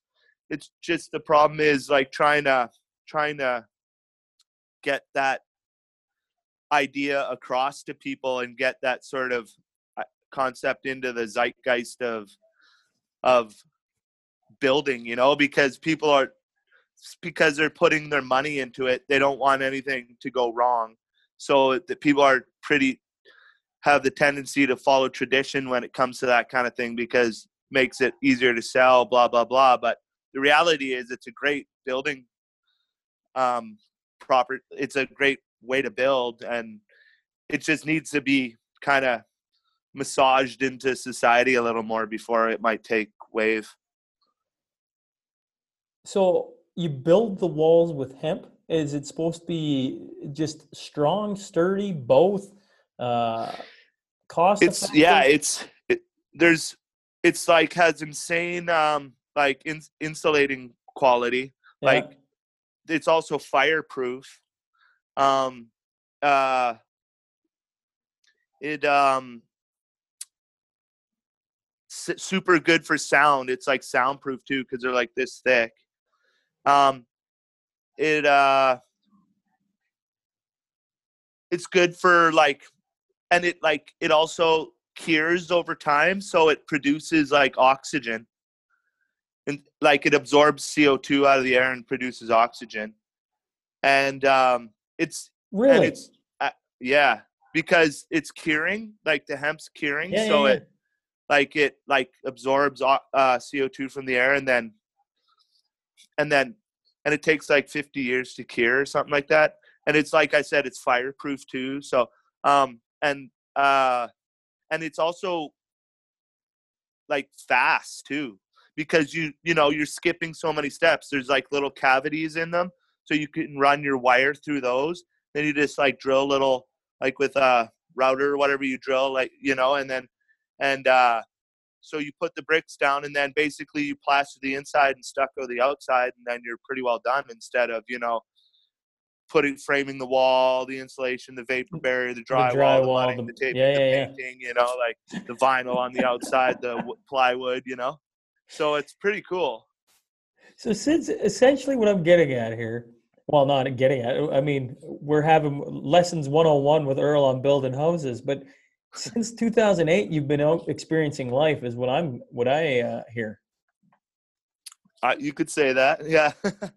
it's just the problem is like trying to trying to get that idea across to people and get that sort of uh, concept into the zeitgeist of of building you know because people are because they're putting their money into it. They don't want anything to go wrong. So the people are pretty have the tendency to follow tradition when it comes to that kind of thing because makes it easier to sell, blah blah blah. But the reality is, it's a great building um, proper. It's a great way to build, and it just needs to be kind of massaged into society a little more before it might take wave. So you build the walls with hemp. Is it supposed to be just strong, sturdy, both? Uh, cost. It's effective? yeah. It's it, there's it's like has insane um like in, insulating quality. Yeah. Like it's also fireproof. Um, uh, it um super good for sound. It's like soundproof too because they're like this thick. Um, it uh, it's good for like, and it like it also cures over time, so it produces like oxygen, and like it absorbs CO two out of the air and produces oxygen, and um, it's and really. it's uh, yeah because it's curing like the hemp's curing yeah, so yeah, it like it like absorbs uh, CO2 from the air and then and then and it takes like 50 years to cure or something like that. And it's like I said it's fireproof too so um and uh and it's also like fast too because you you know you're skipping so many steps there's like little cavities in them so you can run your wire through those then you just like drill little like with a router or whatever you drill like you know and then and uh so you put the bricks down and then basically you plaster the inside and stucco the outside and then you're pretty well done instead of you know putting framing the wall the insulation the vapor barrier the drywall the, drywall, the- the tape yeah, the yeah, yeah. painting you know like the vinyl on the outside the w- plywood you know? So it's pretty cool. So since essentially what I'm getting at here, well, not getting at, I mean, we're having lessons 101 with Earl on building houses, but since 2008, you've been out experiencing life, is what I'm, what I uh, hear. uh, you could say that yeah. I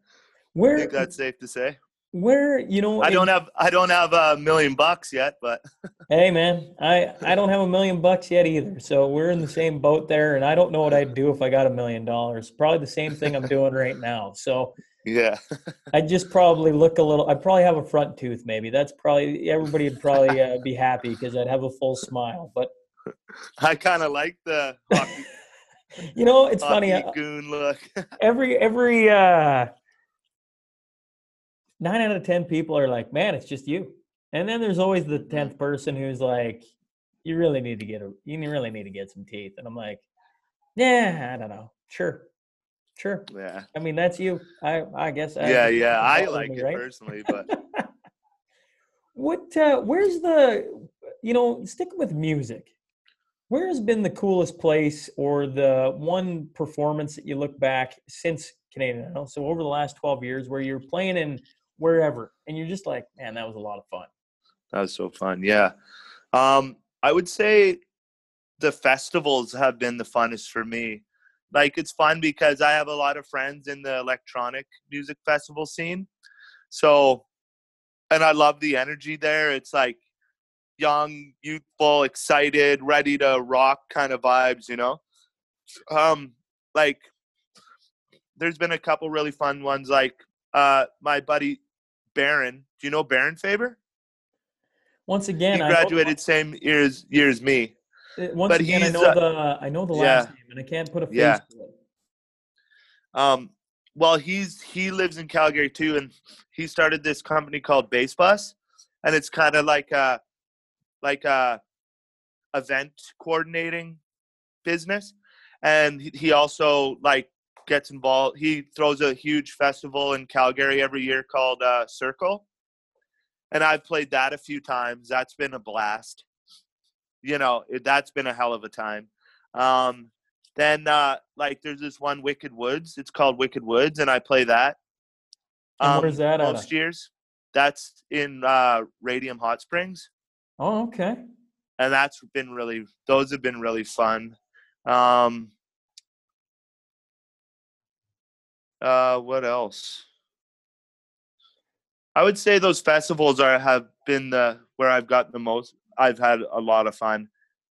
Where, think that's safe to say where, you know, i don't have i don't have a million bucks yet but Hey man, I I don't have a million bucks yet either. So we're in the same boat there, and I don't know what I'd do if I got a million dollars. Probably the same thing I'm doing right now. So yeah I'd just probably look a little. I'd probably have a front tooth, maybe. That's probably everybody would probably uh, be happy because I'd have a full smile. But I kind of like the hockey, you know, it's funny. hockey uh, goon look. Every every uh, nine out of ten people are like, "Man, it's just you." And then there's always the tenth person who's like, "You really need to get a. You really need to get some teeth." And I'm like, "Yeah, I don't know. Sure, sure. yeah, I mean, that's you. I I guess. I, yeah, yeah. I like me, it right? personally, but What? Uh, where's the? You know, sticking with music. Where has been the coolest place or the one performance that you look back since Canadian Idol? So over the last twelve years, where you're playing in wherever, and you're just like, man, that was a lot of fun. that was so fun. Yeah, um, I would say the festivals have been the funnest for me. Like it's fun because I have a lot of friends in the electronic music festival scene, so and I love the energy there. It's like young, youthful, excited, ready to rock kind of vibes, you know. Um, like there's been a couple really fun ones. Like uh, my buddy Baron. Do you know Baron Faber? Once again, he I know the- graduated same year as year as me. uh, once but again, I know uh, the I know the yeah. last name, and I can't put a face Yeah. to it. Um, well, he's he lives in Calgary too, and he started this company called Base Bus, and it's kind of like a like a event coordinating business, and he, he also like gets involved. He throws a huge festival in Calgary every year called uh, Circle, and I've played that a few times. That's been a blast. You know, it, that's been a hell of a time. Um, then uh, like there's this one Wicked Woods. It's called Wicked Woods, and I play that. And where's that at? Most years. That's in uh, Radium Hot Springs, Oh, okay. and that's been really. Those have been really fun. Um, uh, what else? I would say those festivals are have been the where I've got the most. I've had a lot of fun,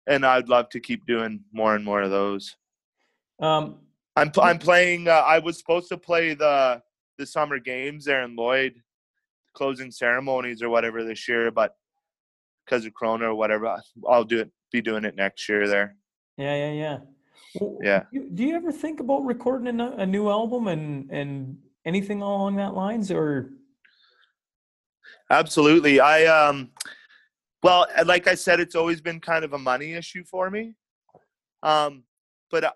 and I'd love to keep doing more and more of those. Um, I'm I'm playing. Uh, I was supposed to play the the summer games there in Lloyd, closing ceremonies or whatever this year, but because of Corona or whatever. I'll do it. Be doing it next year there. Yeah, yeah, yeah. Well, Yeah. Do you, do you ever think about recording a, a new album and and anything along that lines, or Absolutely. I um well, uh, like I said it's always been kind of a money issue for me. Um but uh,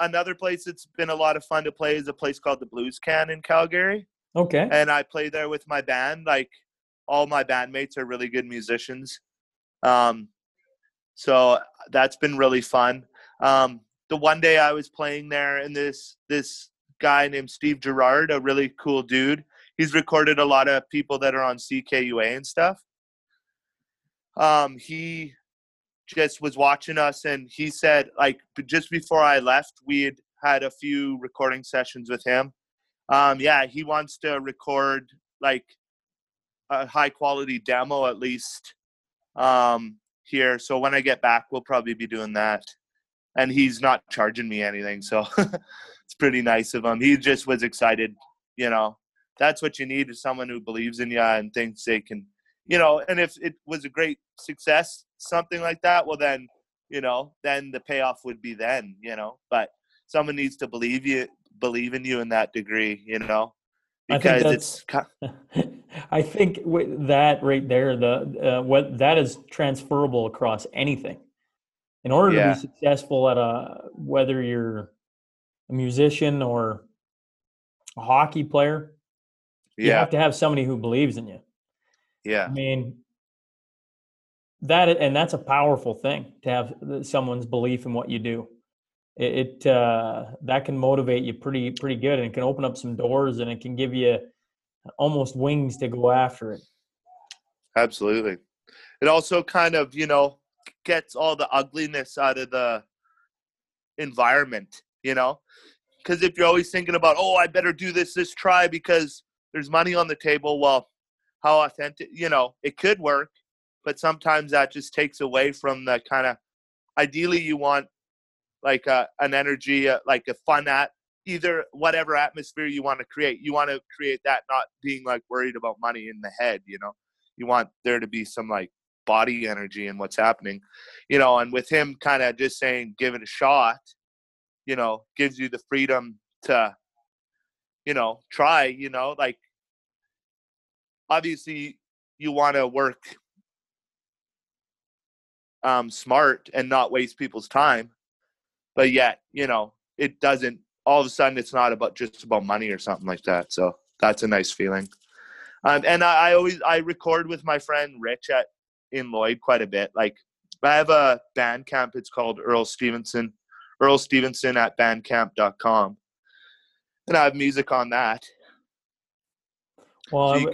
another place that's been a lot of fun to play is a place called the Blues Can in Calgary okay? and I play there with my band like all my bandmates are really good musicians. Um so that's been really fun. Um the one day I was playing there and this this guy named Steve Gerard, a really cool dude, he's recorded a lot of people that are on CKUA and stuff. Um, he just was watching us and he said, like, just before I left, we had had a few recording sessions with him. Um, yeah, he wants to record like a high quality demo at least um, here. So when I get back, we'll probably be doing that. And he's not charging me anything, so it's pretty nice of him. He just was excited, you know, that's what you need is someone who believes in you and thinks they can you know and if it was a great success something like that well then you know then the payoff would be then you know but someone needs to believe you believe in you in that degree you know I because it's I think with that right there, the uh, what that is transferable across anything. In order to be successful at a whether you're a musician or a hockey player, you yeah have to have somebody who believes in you. yeah I mean, that and that's a powerful thing to have someone's belief in what you do. It, it uh, that can motivate you pretty pretty good, and it can open up some doors, and it can give you almost wings to go after it. absolutely it also kind of you know gets all the ugliness out of the environment you know? Because if you're always thinking about oh i better do this this try because there's money on the table well how authentic you know it could work but sometimes that just takes away from the kind of ideally you want like a, an energy uh, like a fun at either whatever atmosphere you want to create. You want to create that not being like worried about money in the head you know? You want there to be some like body energy and what's happening you know and with him kind of just saying give it a shot you know gives you the freedom to you know try you know like obviously you want to work um smart and not waste people's time but yet you know it doesn't all of a sudden it's not about just about money or something like that so that's a nice feeling. Um, and I, I always i record with my friend rich at in lloyd quite a bit like i have a band camp it's called earl stevenson earl stevenson at bandcamp.com and i have music on that Well, so you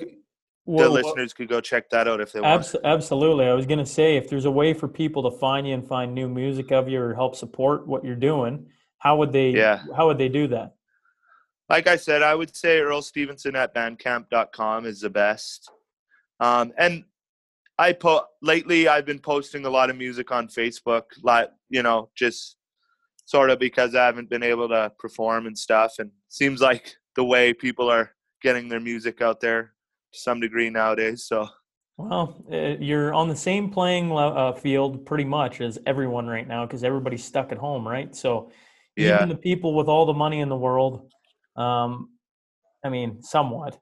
well, the well, listeners could go check that out if they want absolutely. I was going to say if there's a way for people to find you and find new music of you or help support what you're doing, how would they? Yeah. How would they do that? like I said, I would say Earl Stevenson at bandcamp.com is the best. Um, and I po lately I've been posting a lot of music on Facebook, like you know, just sort of because I haven't been able to perform and stuff. And seems like the way people are getting their music out there to some degree nowadays. So Well, uh, you're on the same playing uh, field pretty much as everyone right now because everybody's stuck at home, right? So yeah, even the people with all the money in the world, um, I mean, somewhat,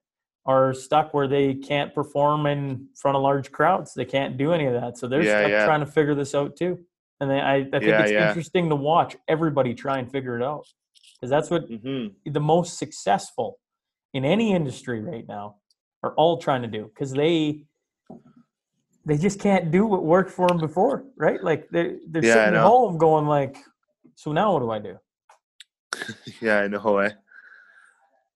are stuck where they can't perform in front of large crowds. They can't do any of that. So they're Yeah, yeah. trying to figure this out too. And they, I, I think Yeah, it's interesting to watch everybody try and figure it out because that's what hmm the most successful in any industry right now are all trying to do because they they just can't do what worked for them before, right? Like they're they're sitting at home going like, so now what do I do? yeah, I know. Eh?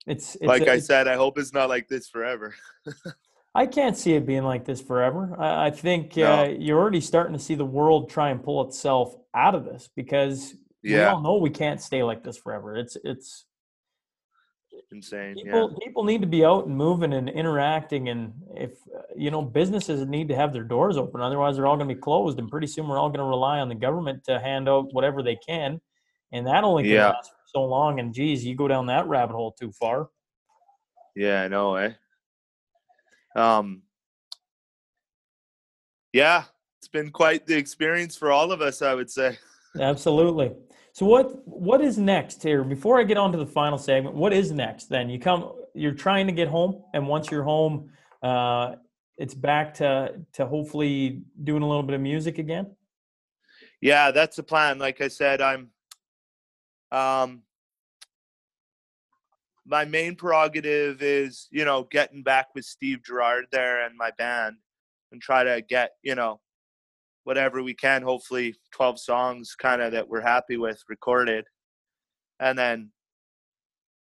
It's, it's Like a- I it's- said, I hope it's not like this forever. I can't see it being like this forever. I, I think No. uh, you're already starting to see the world try and pull itself out of this because we all know we can't stay like this forever. It's it's insane. Yeah. people people need to be out and moving and interacting and if uh, you know businesses need to have their doors open otherwise they're all going to be closed and pretty soon we're all going to rely on the government to hand out whatever they can and that only can Yeah. last for so long and geez you go down that rabbit hole too far Yeah, I know, eh? Um Yeah, it's been quite the experience for all of us, I would say. Absolutely. So what what is next here? Before I get on to the final segment, what is next? Then you come, you're trying to get home, and once you're home, uh, it's back to to hopefully doing a little bit of music again. Yeah, that's the plan. Like I said, I'm um my main prerogative is, you know, getting back with Steve Gerard there and my band and try to get, you know, whatever we can, hopefully 12 songs kind of that we're happy with recorded. And then,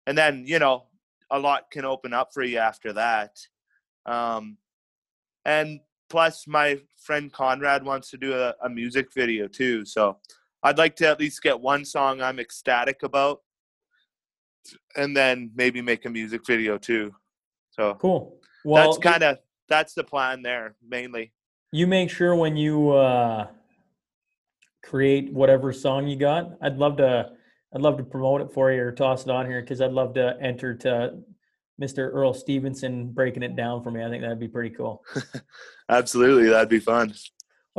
and then, you know, a lot can open up for you after that. Um, and plus my friend Conrad wants to do a, a music video too. So I'd like to at least get one song I'm ecstatic about and then maybe make a music video too. So cool. Well, that's kind of, that's the plan there mainly you make sure when you uh, create whatever song you got, I'd love to I'd love to promote it for you or toss it on here because I'd love to enter to Mr. Earl Stevenson breaking it down for me. I think that'd be pretty cool. Absolutely, that'd be fun.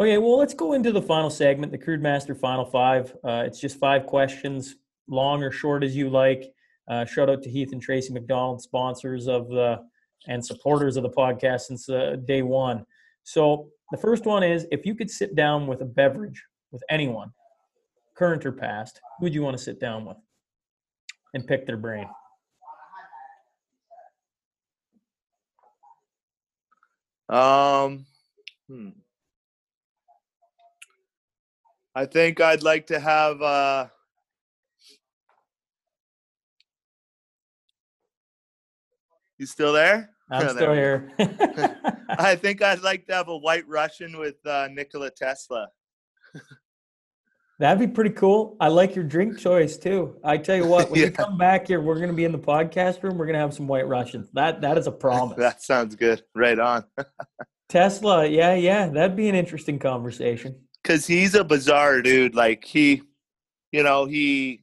Okay, well, let's go into the final segment, the Crude Master Final Five. Uh, it's just five questions, long or short as you like. Uh, shout out to Heath and Tracy McDonald, sponsors of the and supporters of the podcast since uh, day one. So the first one is if you could sit down with a beverage with anyone, current or past, who would you want to sit down with and pick their brain? Um, hmm. I think I'd like to have. Uh, you still there? I'm still here. I think I'd like to have a White Russian with uh, Nikola Tesla. That'd be pretty cool. I like your drink choice too. I tell you what, when yeah. you come back here, we're going to be in the podcast room. We're going to have some White Russians. That that is a promise. that sounds good. Right on. Tesla, yeah, yeah, that'd be an interesting conversation. Cause he's a bizarre dude. Like he, you know, he,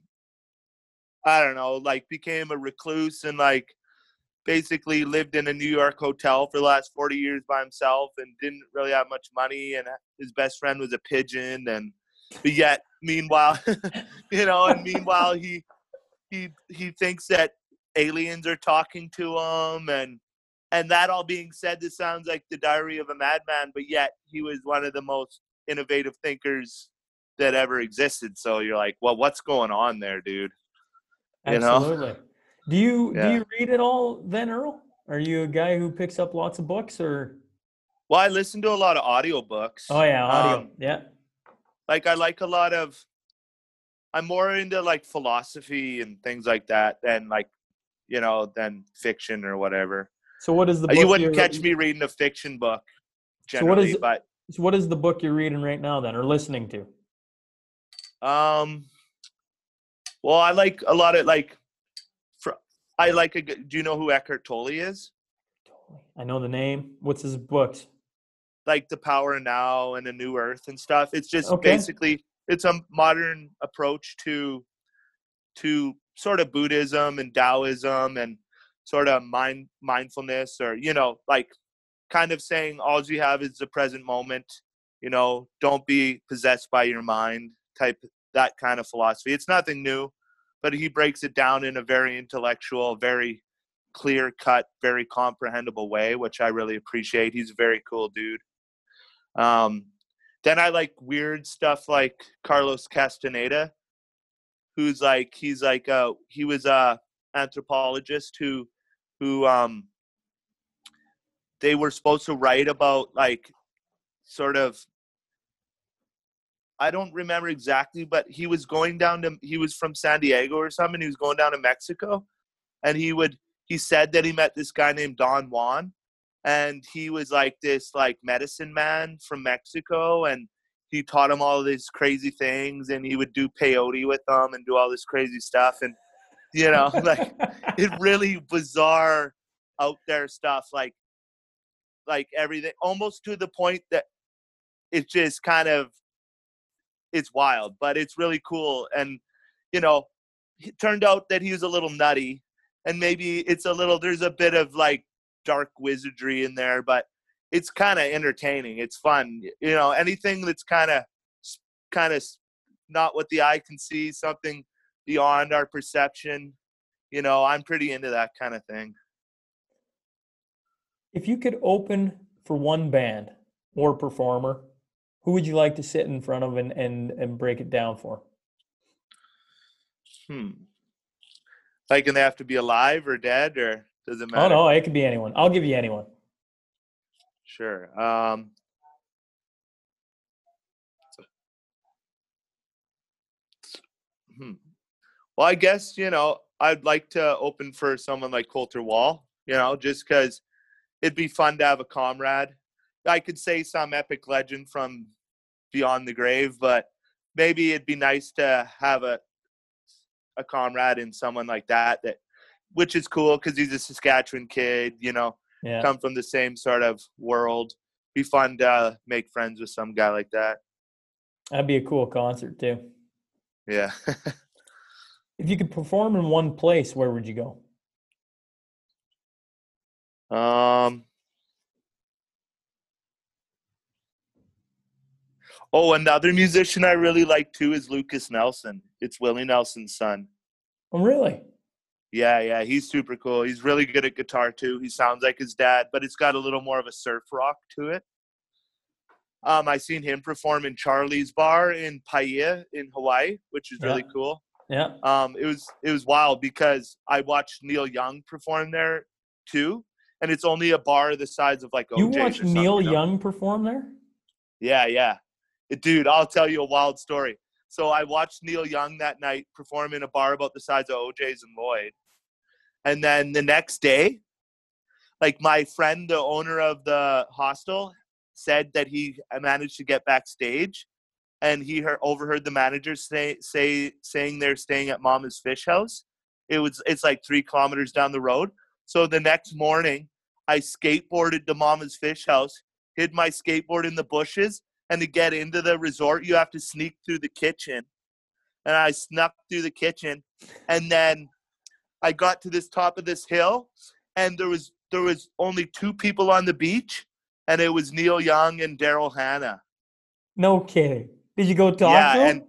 I don't know, like became a recluse and like basically lived in a New York hotel for the last 40 years by himself and didn't really have much money. And his best friend was a pigeon. And but yet, meanwhile, you know, and meanwhile, he he he thinks that aliens are talking to him. And and that all being said, this sounds like the Diary of a Madman. But yet, he was one of the most innovative thinkers that ever existed. So you're like, well, what's going on there, dude? You Absolutely. Know? Do you yeah. do you read it all then, Earl? Are you a guy who picks up lots of books or? Well, I listen to a lot of audiobooks. Oh yeah, audio. Um, yeah. Like I like a lot of. I'm more into like philosophy and things like that than like, you know, than fiction or whatever. So what is the? you wouldn't catch me reading a fiction book. Generally, so what is? But so what is the book you're reading right now then, or listening to? Um. Well, I like a lot of like I like a. Do you know who Eckhart Tolle is? I know the name. What's his books? Like the Power Now and a New Earth and stuff. It's just okay. basically it's a modern approach to to sort of Buddhism and Taoism and sort of mind mindfulness or you know like kind of saying all you have is the present moment. You know, don't be possessed by your mind type that kind of philosophy. It's nothing new but he breaks it down in a very intellectual, very clear cut, very comprehensible way, which I really appreciate. He's a very cool dude. Um, then I like weird stuff like Carlos Castaneda, who's like he's like uh he was a anthropologist who who um they were supposed to write about like sort of I don't remember exactly, but he was going down to he was from San Diego or something. He was going down to Mexico, and he would he said that he met this guy named Don Juan, and he was like this like medicine man from Mexico, and he taught him all these crazy things, and he would do peyote with them and do all this crazy stuff, and you know like it really bizarre out there stuff like like everything almost to the point that it's just kind of it's wild, but it's really cool. And you know, it turned out that he was a little nutty, and maybe it's a little. There's a bit of like dark wizardry in there, but it's kind of entertaining. It's fun. You know, anything that's kind of kind of not what the eye can see, something beyond our perception. You know, I'm pretty into that kind of thing. If you could open for one band or performer, who would you like to sit in front of and and, and break it down for? Hmm. Like, and they have to be alive or dead, or does it matter? Oh no, it could be anyone. I'll give you anyone. Sure. Um, hmm. Well, I guess you know I'd like to open for someone like Colter Wall. You know, just because it'd be fun to have a comrade. I could say some epic legend from beyond the grave, but maybe it'd be nice to have a a comrade in someone like that that which is cool because he's a Saskatchewan kid, you know, Yeah. come from the same sort of world. Be fun to uh, make friends with some guy like that. That'd be a cool concert too. Yeah. If you could perform in one place, where would you go? Um. Oh, another musician I really like too is Lukas Nelson. It's Willie Nelson's son. Oh, really? Yeah, yeah, he's super cool. He's really good at guitar too. He sounds like his dad, but it's got a little more of a surf rock to it. Um, I seen him perform in Charlie's Bar in Paia in Hawaii, which is really Yeah. cool. Yeah. Um, it was it was wild because I watched Neil Young perform there too, and it's only a bar the size of like OJ's You watched Neil you know? Young perform there? Yeah, yeah. Dude, I'll tell you a wild story. So I watched Neil Young that night perform in a bar about the size of OJ's and Lloyd. And then the next day, like my friend, the owner of the hostel, said that he managed to get backstage and he heard, overheard the manager say, say saying they're staying at Mama's Fish House. It was it's like three kilometers down the road. So the next morning, I skateboarded to Mama's Fish House, hid my skateboard in the bushes, and to get into the resort, you have to sneak through the kitchen. And I snuck through the kitchen, and then I got to this top of this hill, and there was there was only two people on the beach, and it was Neil Young and Daryl Hannah. No kidding. Did you go talk Yeah, to him? and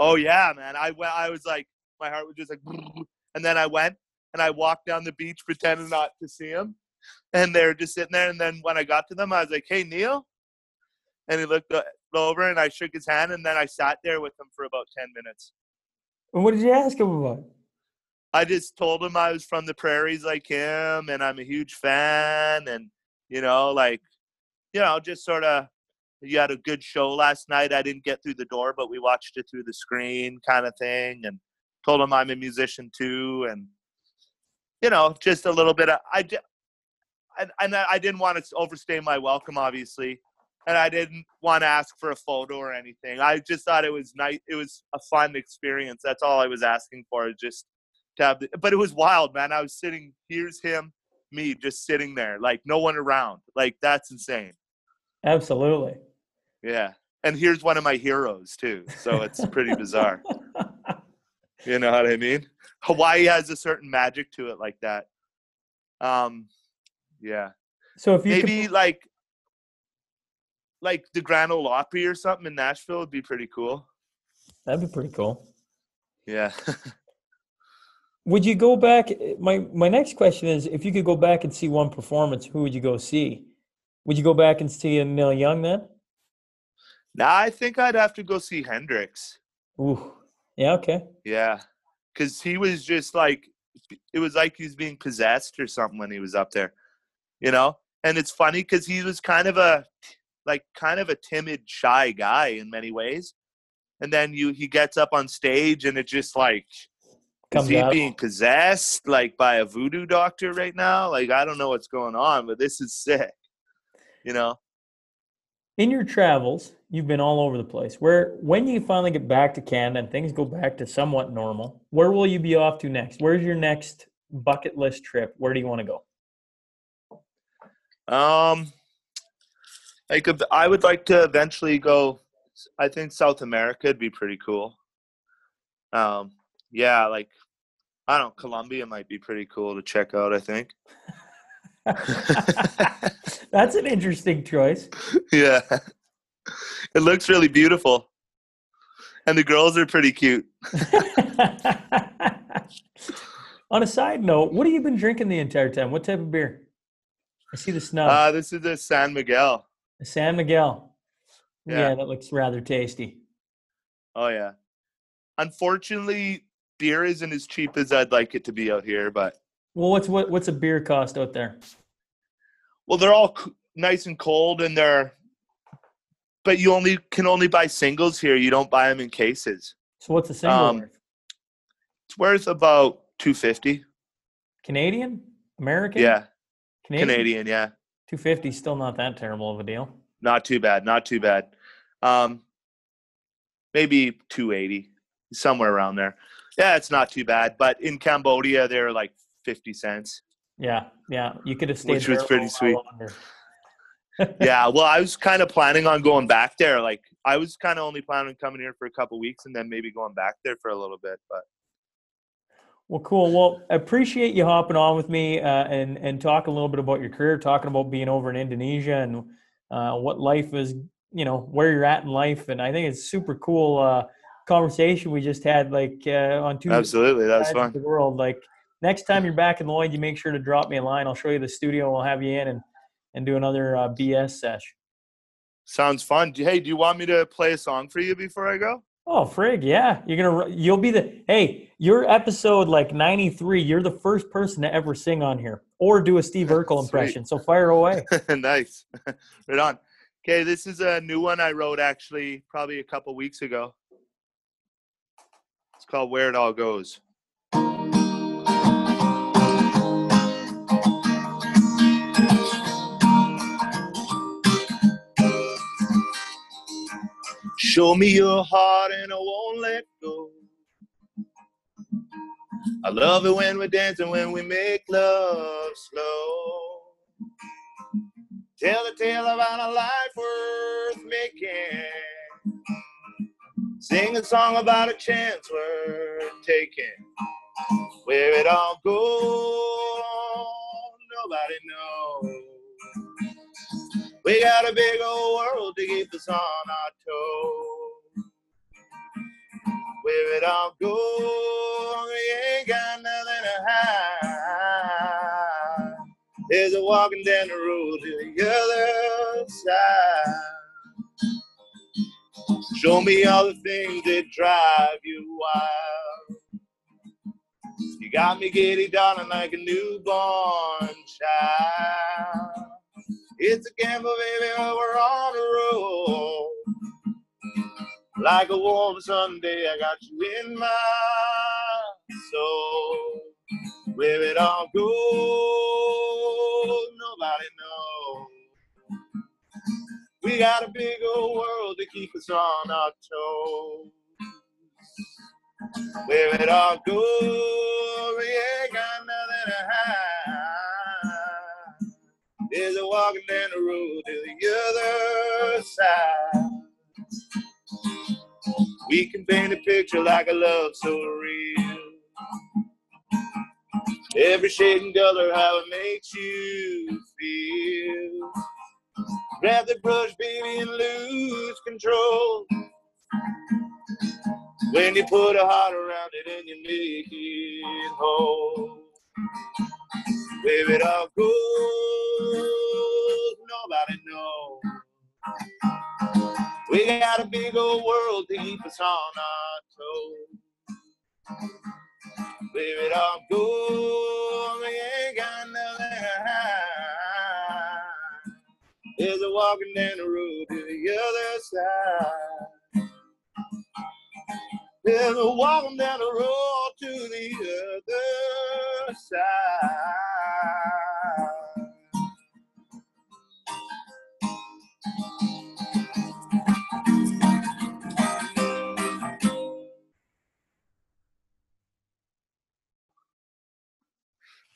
oh yeah, man. I went. I was like, my heart was just like, and then I went and I walked down the beach pretending not to see him, and they were just sitting there. And then when I got to them, I was like, "Hey, Neil," and he looked over and I shook his hand, and then I sat there with him for about ten minutes. And what did you ask him about? I just told him I was from the prairies like him, and I'm a huge fan, and you know, like, you know, just sort of. You had a good show last night. I didn't get through the door, but we watched it through the screen, kind of thing, and told him I'm a musician too, and you know, just a little bit of I. ju- And and I I didn't want to overstay my welcome, obviously, and I didn't want to ask for a photo or anything. I just thought it was nice. It was a fun experience. That's all I was asking for. Just to have. The, but it was wild, man. I was sitting. Here's him, me, just sitting there, like no one around. Like that's insane. Absolutely. Yeah. And here's one of my heroes too. So it's pretty bizarre. You know what I mean? Hawaii has a certain magic to it like that. Um yeah. So if you Maybe could, like like the Grand Ole Opry or something in Nashville would be pretty cool. that'd be pretty cool. Yeah. Would you go back? My my next question is, if you could go back and see one performance, who would you go see? Would you go back and see Neil Young then? now I think I'd have to go see Hendrix. Ooh, yeah, okay. Yeah. Cause he was just like it was like he was being possessed or something when he was up there. You know? And it's funny because he was kind of a like kind of a timid, shy guy in many ways. And then you he gets up on stage and it just like Comes is he out. being possessed like by a voodoo doctor right now? Like I don't know what's going on, but this is sick. You know? In your travels, you've been all over the place. Where when you finally get back to Canada and things go back to somewhat normal, where will you be off to next? Where's your next bucket list trip? Where do you want to go? Um, like ev- I would like to eventually go. I think South America would be pretty cool. Um, yeah, like I don't know, Colombia might be pretty cool to check out. I think. That's an interesting choice. yeah. It looks really beautiful. And the girls are pretty cute. On a side note, what have you been drinking the entire time? What type of beer? I see the snub. Uh, this is the San Miguel. San Miguel. Yeah. Yeah. that looks rather tasty. Oh yeah. Unfortunately, beer isn't as cheap as I'd like it to be out here, but Well, what's what, what's a beer cost out there? Well, they're all nice and cold, and they're. But you only can only buy singles here. You don't buy them in cases. So what's a single Um, worth? It's worth about two fifty. Canadian? American? Yeah, Canadian. Canadian. Yeah, 250 still not that terrible of a deal. not too bad. Not too bad. Um, maybe two eighty, somewhere around there. Yeah, it's not too bad. But in Cambodia, they're like fifty cents. Yeah, yeah. You could have stayed Which was pretty sweet. longer. yeah, well, I was kind of planning on going back there. Like, I was kind of only planning on coming here for a couple weeks and then maybe going back there for a little bit. But Well, cool. Well, appreciate you hopping on with me uh, and and talk a little bit about your career, talking about being over in Indonesia and uh, what life is, you know, where you're at in life. And I think it's super cool uh, conversation we just had, like uh, on Tuesday. absolutely, that was fun. the world. Like next time you're back in Lloyd, you make sure to drop me a line. I'll show you the studio. We'll have you in and and do another uh, BS sesh. Sounds fun. Hey, do you want me to play a song for you before I go? Oh, frig, yeah. You're gonna you'll be the hey, your episode like 93, you're the first person to ever sing on here or do a Steve Urkel impression. So fire away. nice. right on. Okay, this is a new one I wrote actually probably a couple weeks ago. It's called Where It All Goes. Show me your heart and I won't let go. I love it when we're dancing, when we make love slow. Tell the tale about a life worth making. Sing a song about a chance worth taking. Where it all goes, nobody knows. We got a big old world to keep us on our toes. Where it all goes, we ain't got nothing to hide. There's a walking down the road to the other side. Show me all the things that drive you wild. You got me giddy, darling, like a newborn child. It's a gamble, baby, we're on the road. Like a warm Sunday, I got you in my soul. Where it all goes, nobody knows. We got a big old world to keep us on our toes. Where it all goes, we ain't got nothing to hide. There's a walking down the road to the other side. We can paint a picture like a love so real. Every shade and color, how it makes you feel. Grab the brush, baby, and lose control. When you put a heart around it and you make it whole. Where it all goes, nobody knows. We got a big old world to keep us on our toes. Where it all goes, we ain't got nothing to hide. There's a walking down the road to the other side. There's a walking down the road to the side.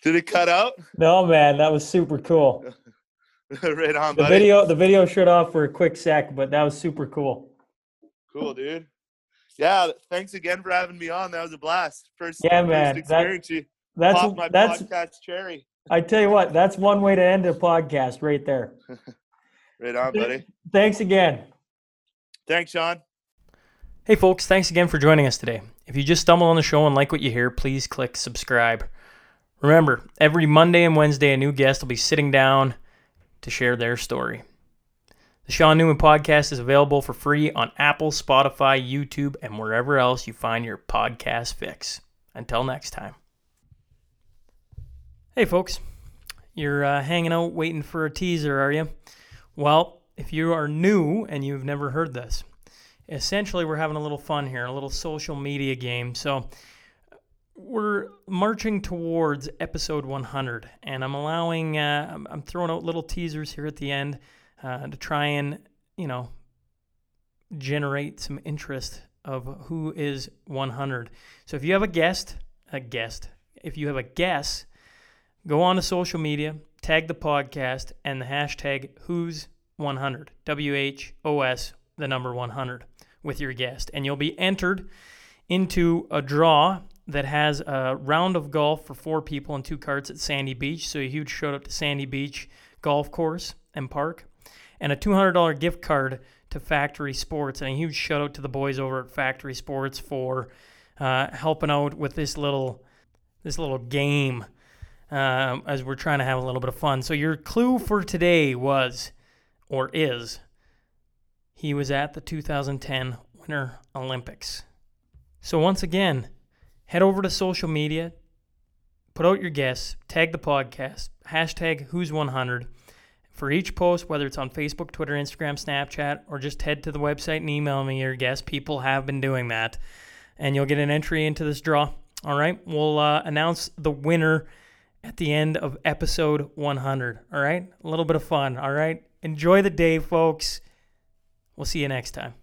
Did it cut out? No man, that was super cool. right on, The buddy. video the video shut off for a quick sec, but that was super cool. Cool, dude. Yeah, thanks again for having me on. That was a blast. First, Yeah, first man, that- experience. you That's popped my that's podcast cherry. I tell you what, that's one way to end a podcast right there. right on, buddy. Thanks again. Thanks, Sean. Hey, folks, thanks again for joining us today. If you just stumble on the show and like what you hear, please click subscribe. Remember, every Monday and Wednesday, a new guest will be sitting down to share their story. The Sean Newman podcast is available for free on Apple, Spotify, YouTube, and wherever else you find your podcast fix. Until next time. Hey, folks. You're uh, hanging out waiting for a teaser, are you? Well, if you are new and you've never heard this, essentially we're having a little fun here, a little social media game. So we're marching towards episode 100, and I'm allowing, uh, I'm throwing out little teasers here at the end uh, to try and, you know, generate some interest of who is 100. So if you have a guest, a guest, if you have a guess, go on to social media, tag the podcast, and the hashtag who's 100, W H O S, the number 100, with your guest. And you'll be entered into a draw that has a round of golf for four people and two carts at Sandy Beach. So a huge shout out to Sandy Beach Golf Course and Park and a $200 gift card to Factory Sports. And a huge shout out to the boys over at Factory Sports for uh, helping out with this little this little game uh, as we're trying to have a little bit of fun. So your clue for today was, or is, he was at the 2010 Winter Olympics. So once again, head over to social media, put out your guess, tag the podcast, hashtag Who's 100 for each post, whether it's on Facebook, Twitter, Instagram, Snapchat, or just head to the website and email me your guess. People have been doing that. And you'll get an entry into this draw. All right. We'll uh, announce the winner at the end of episode 100. All right. A little bit of fun. All right. Enjoy the day, folks. We'll see you next time.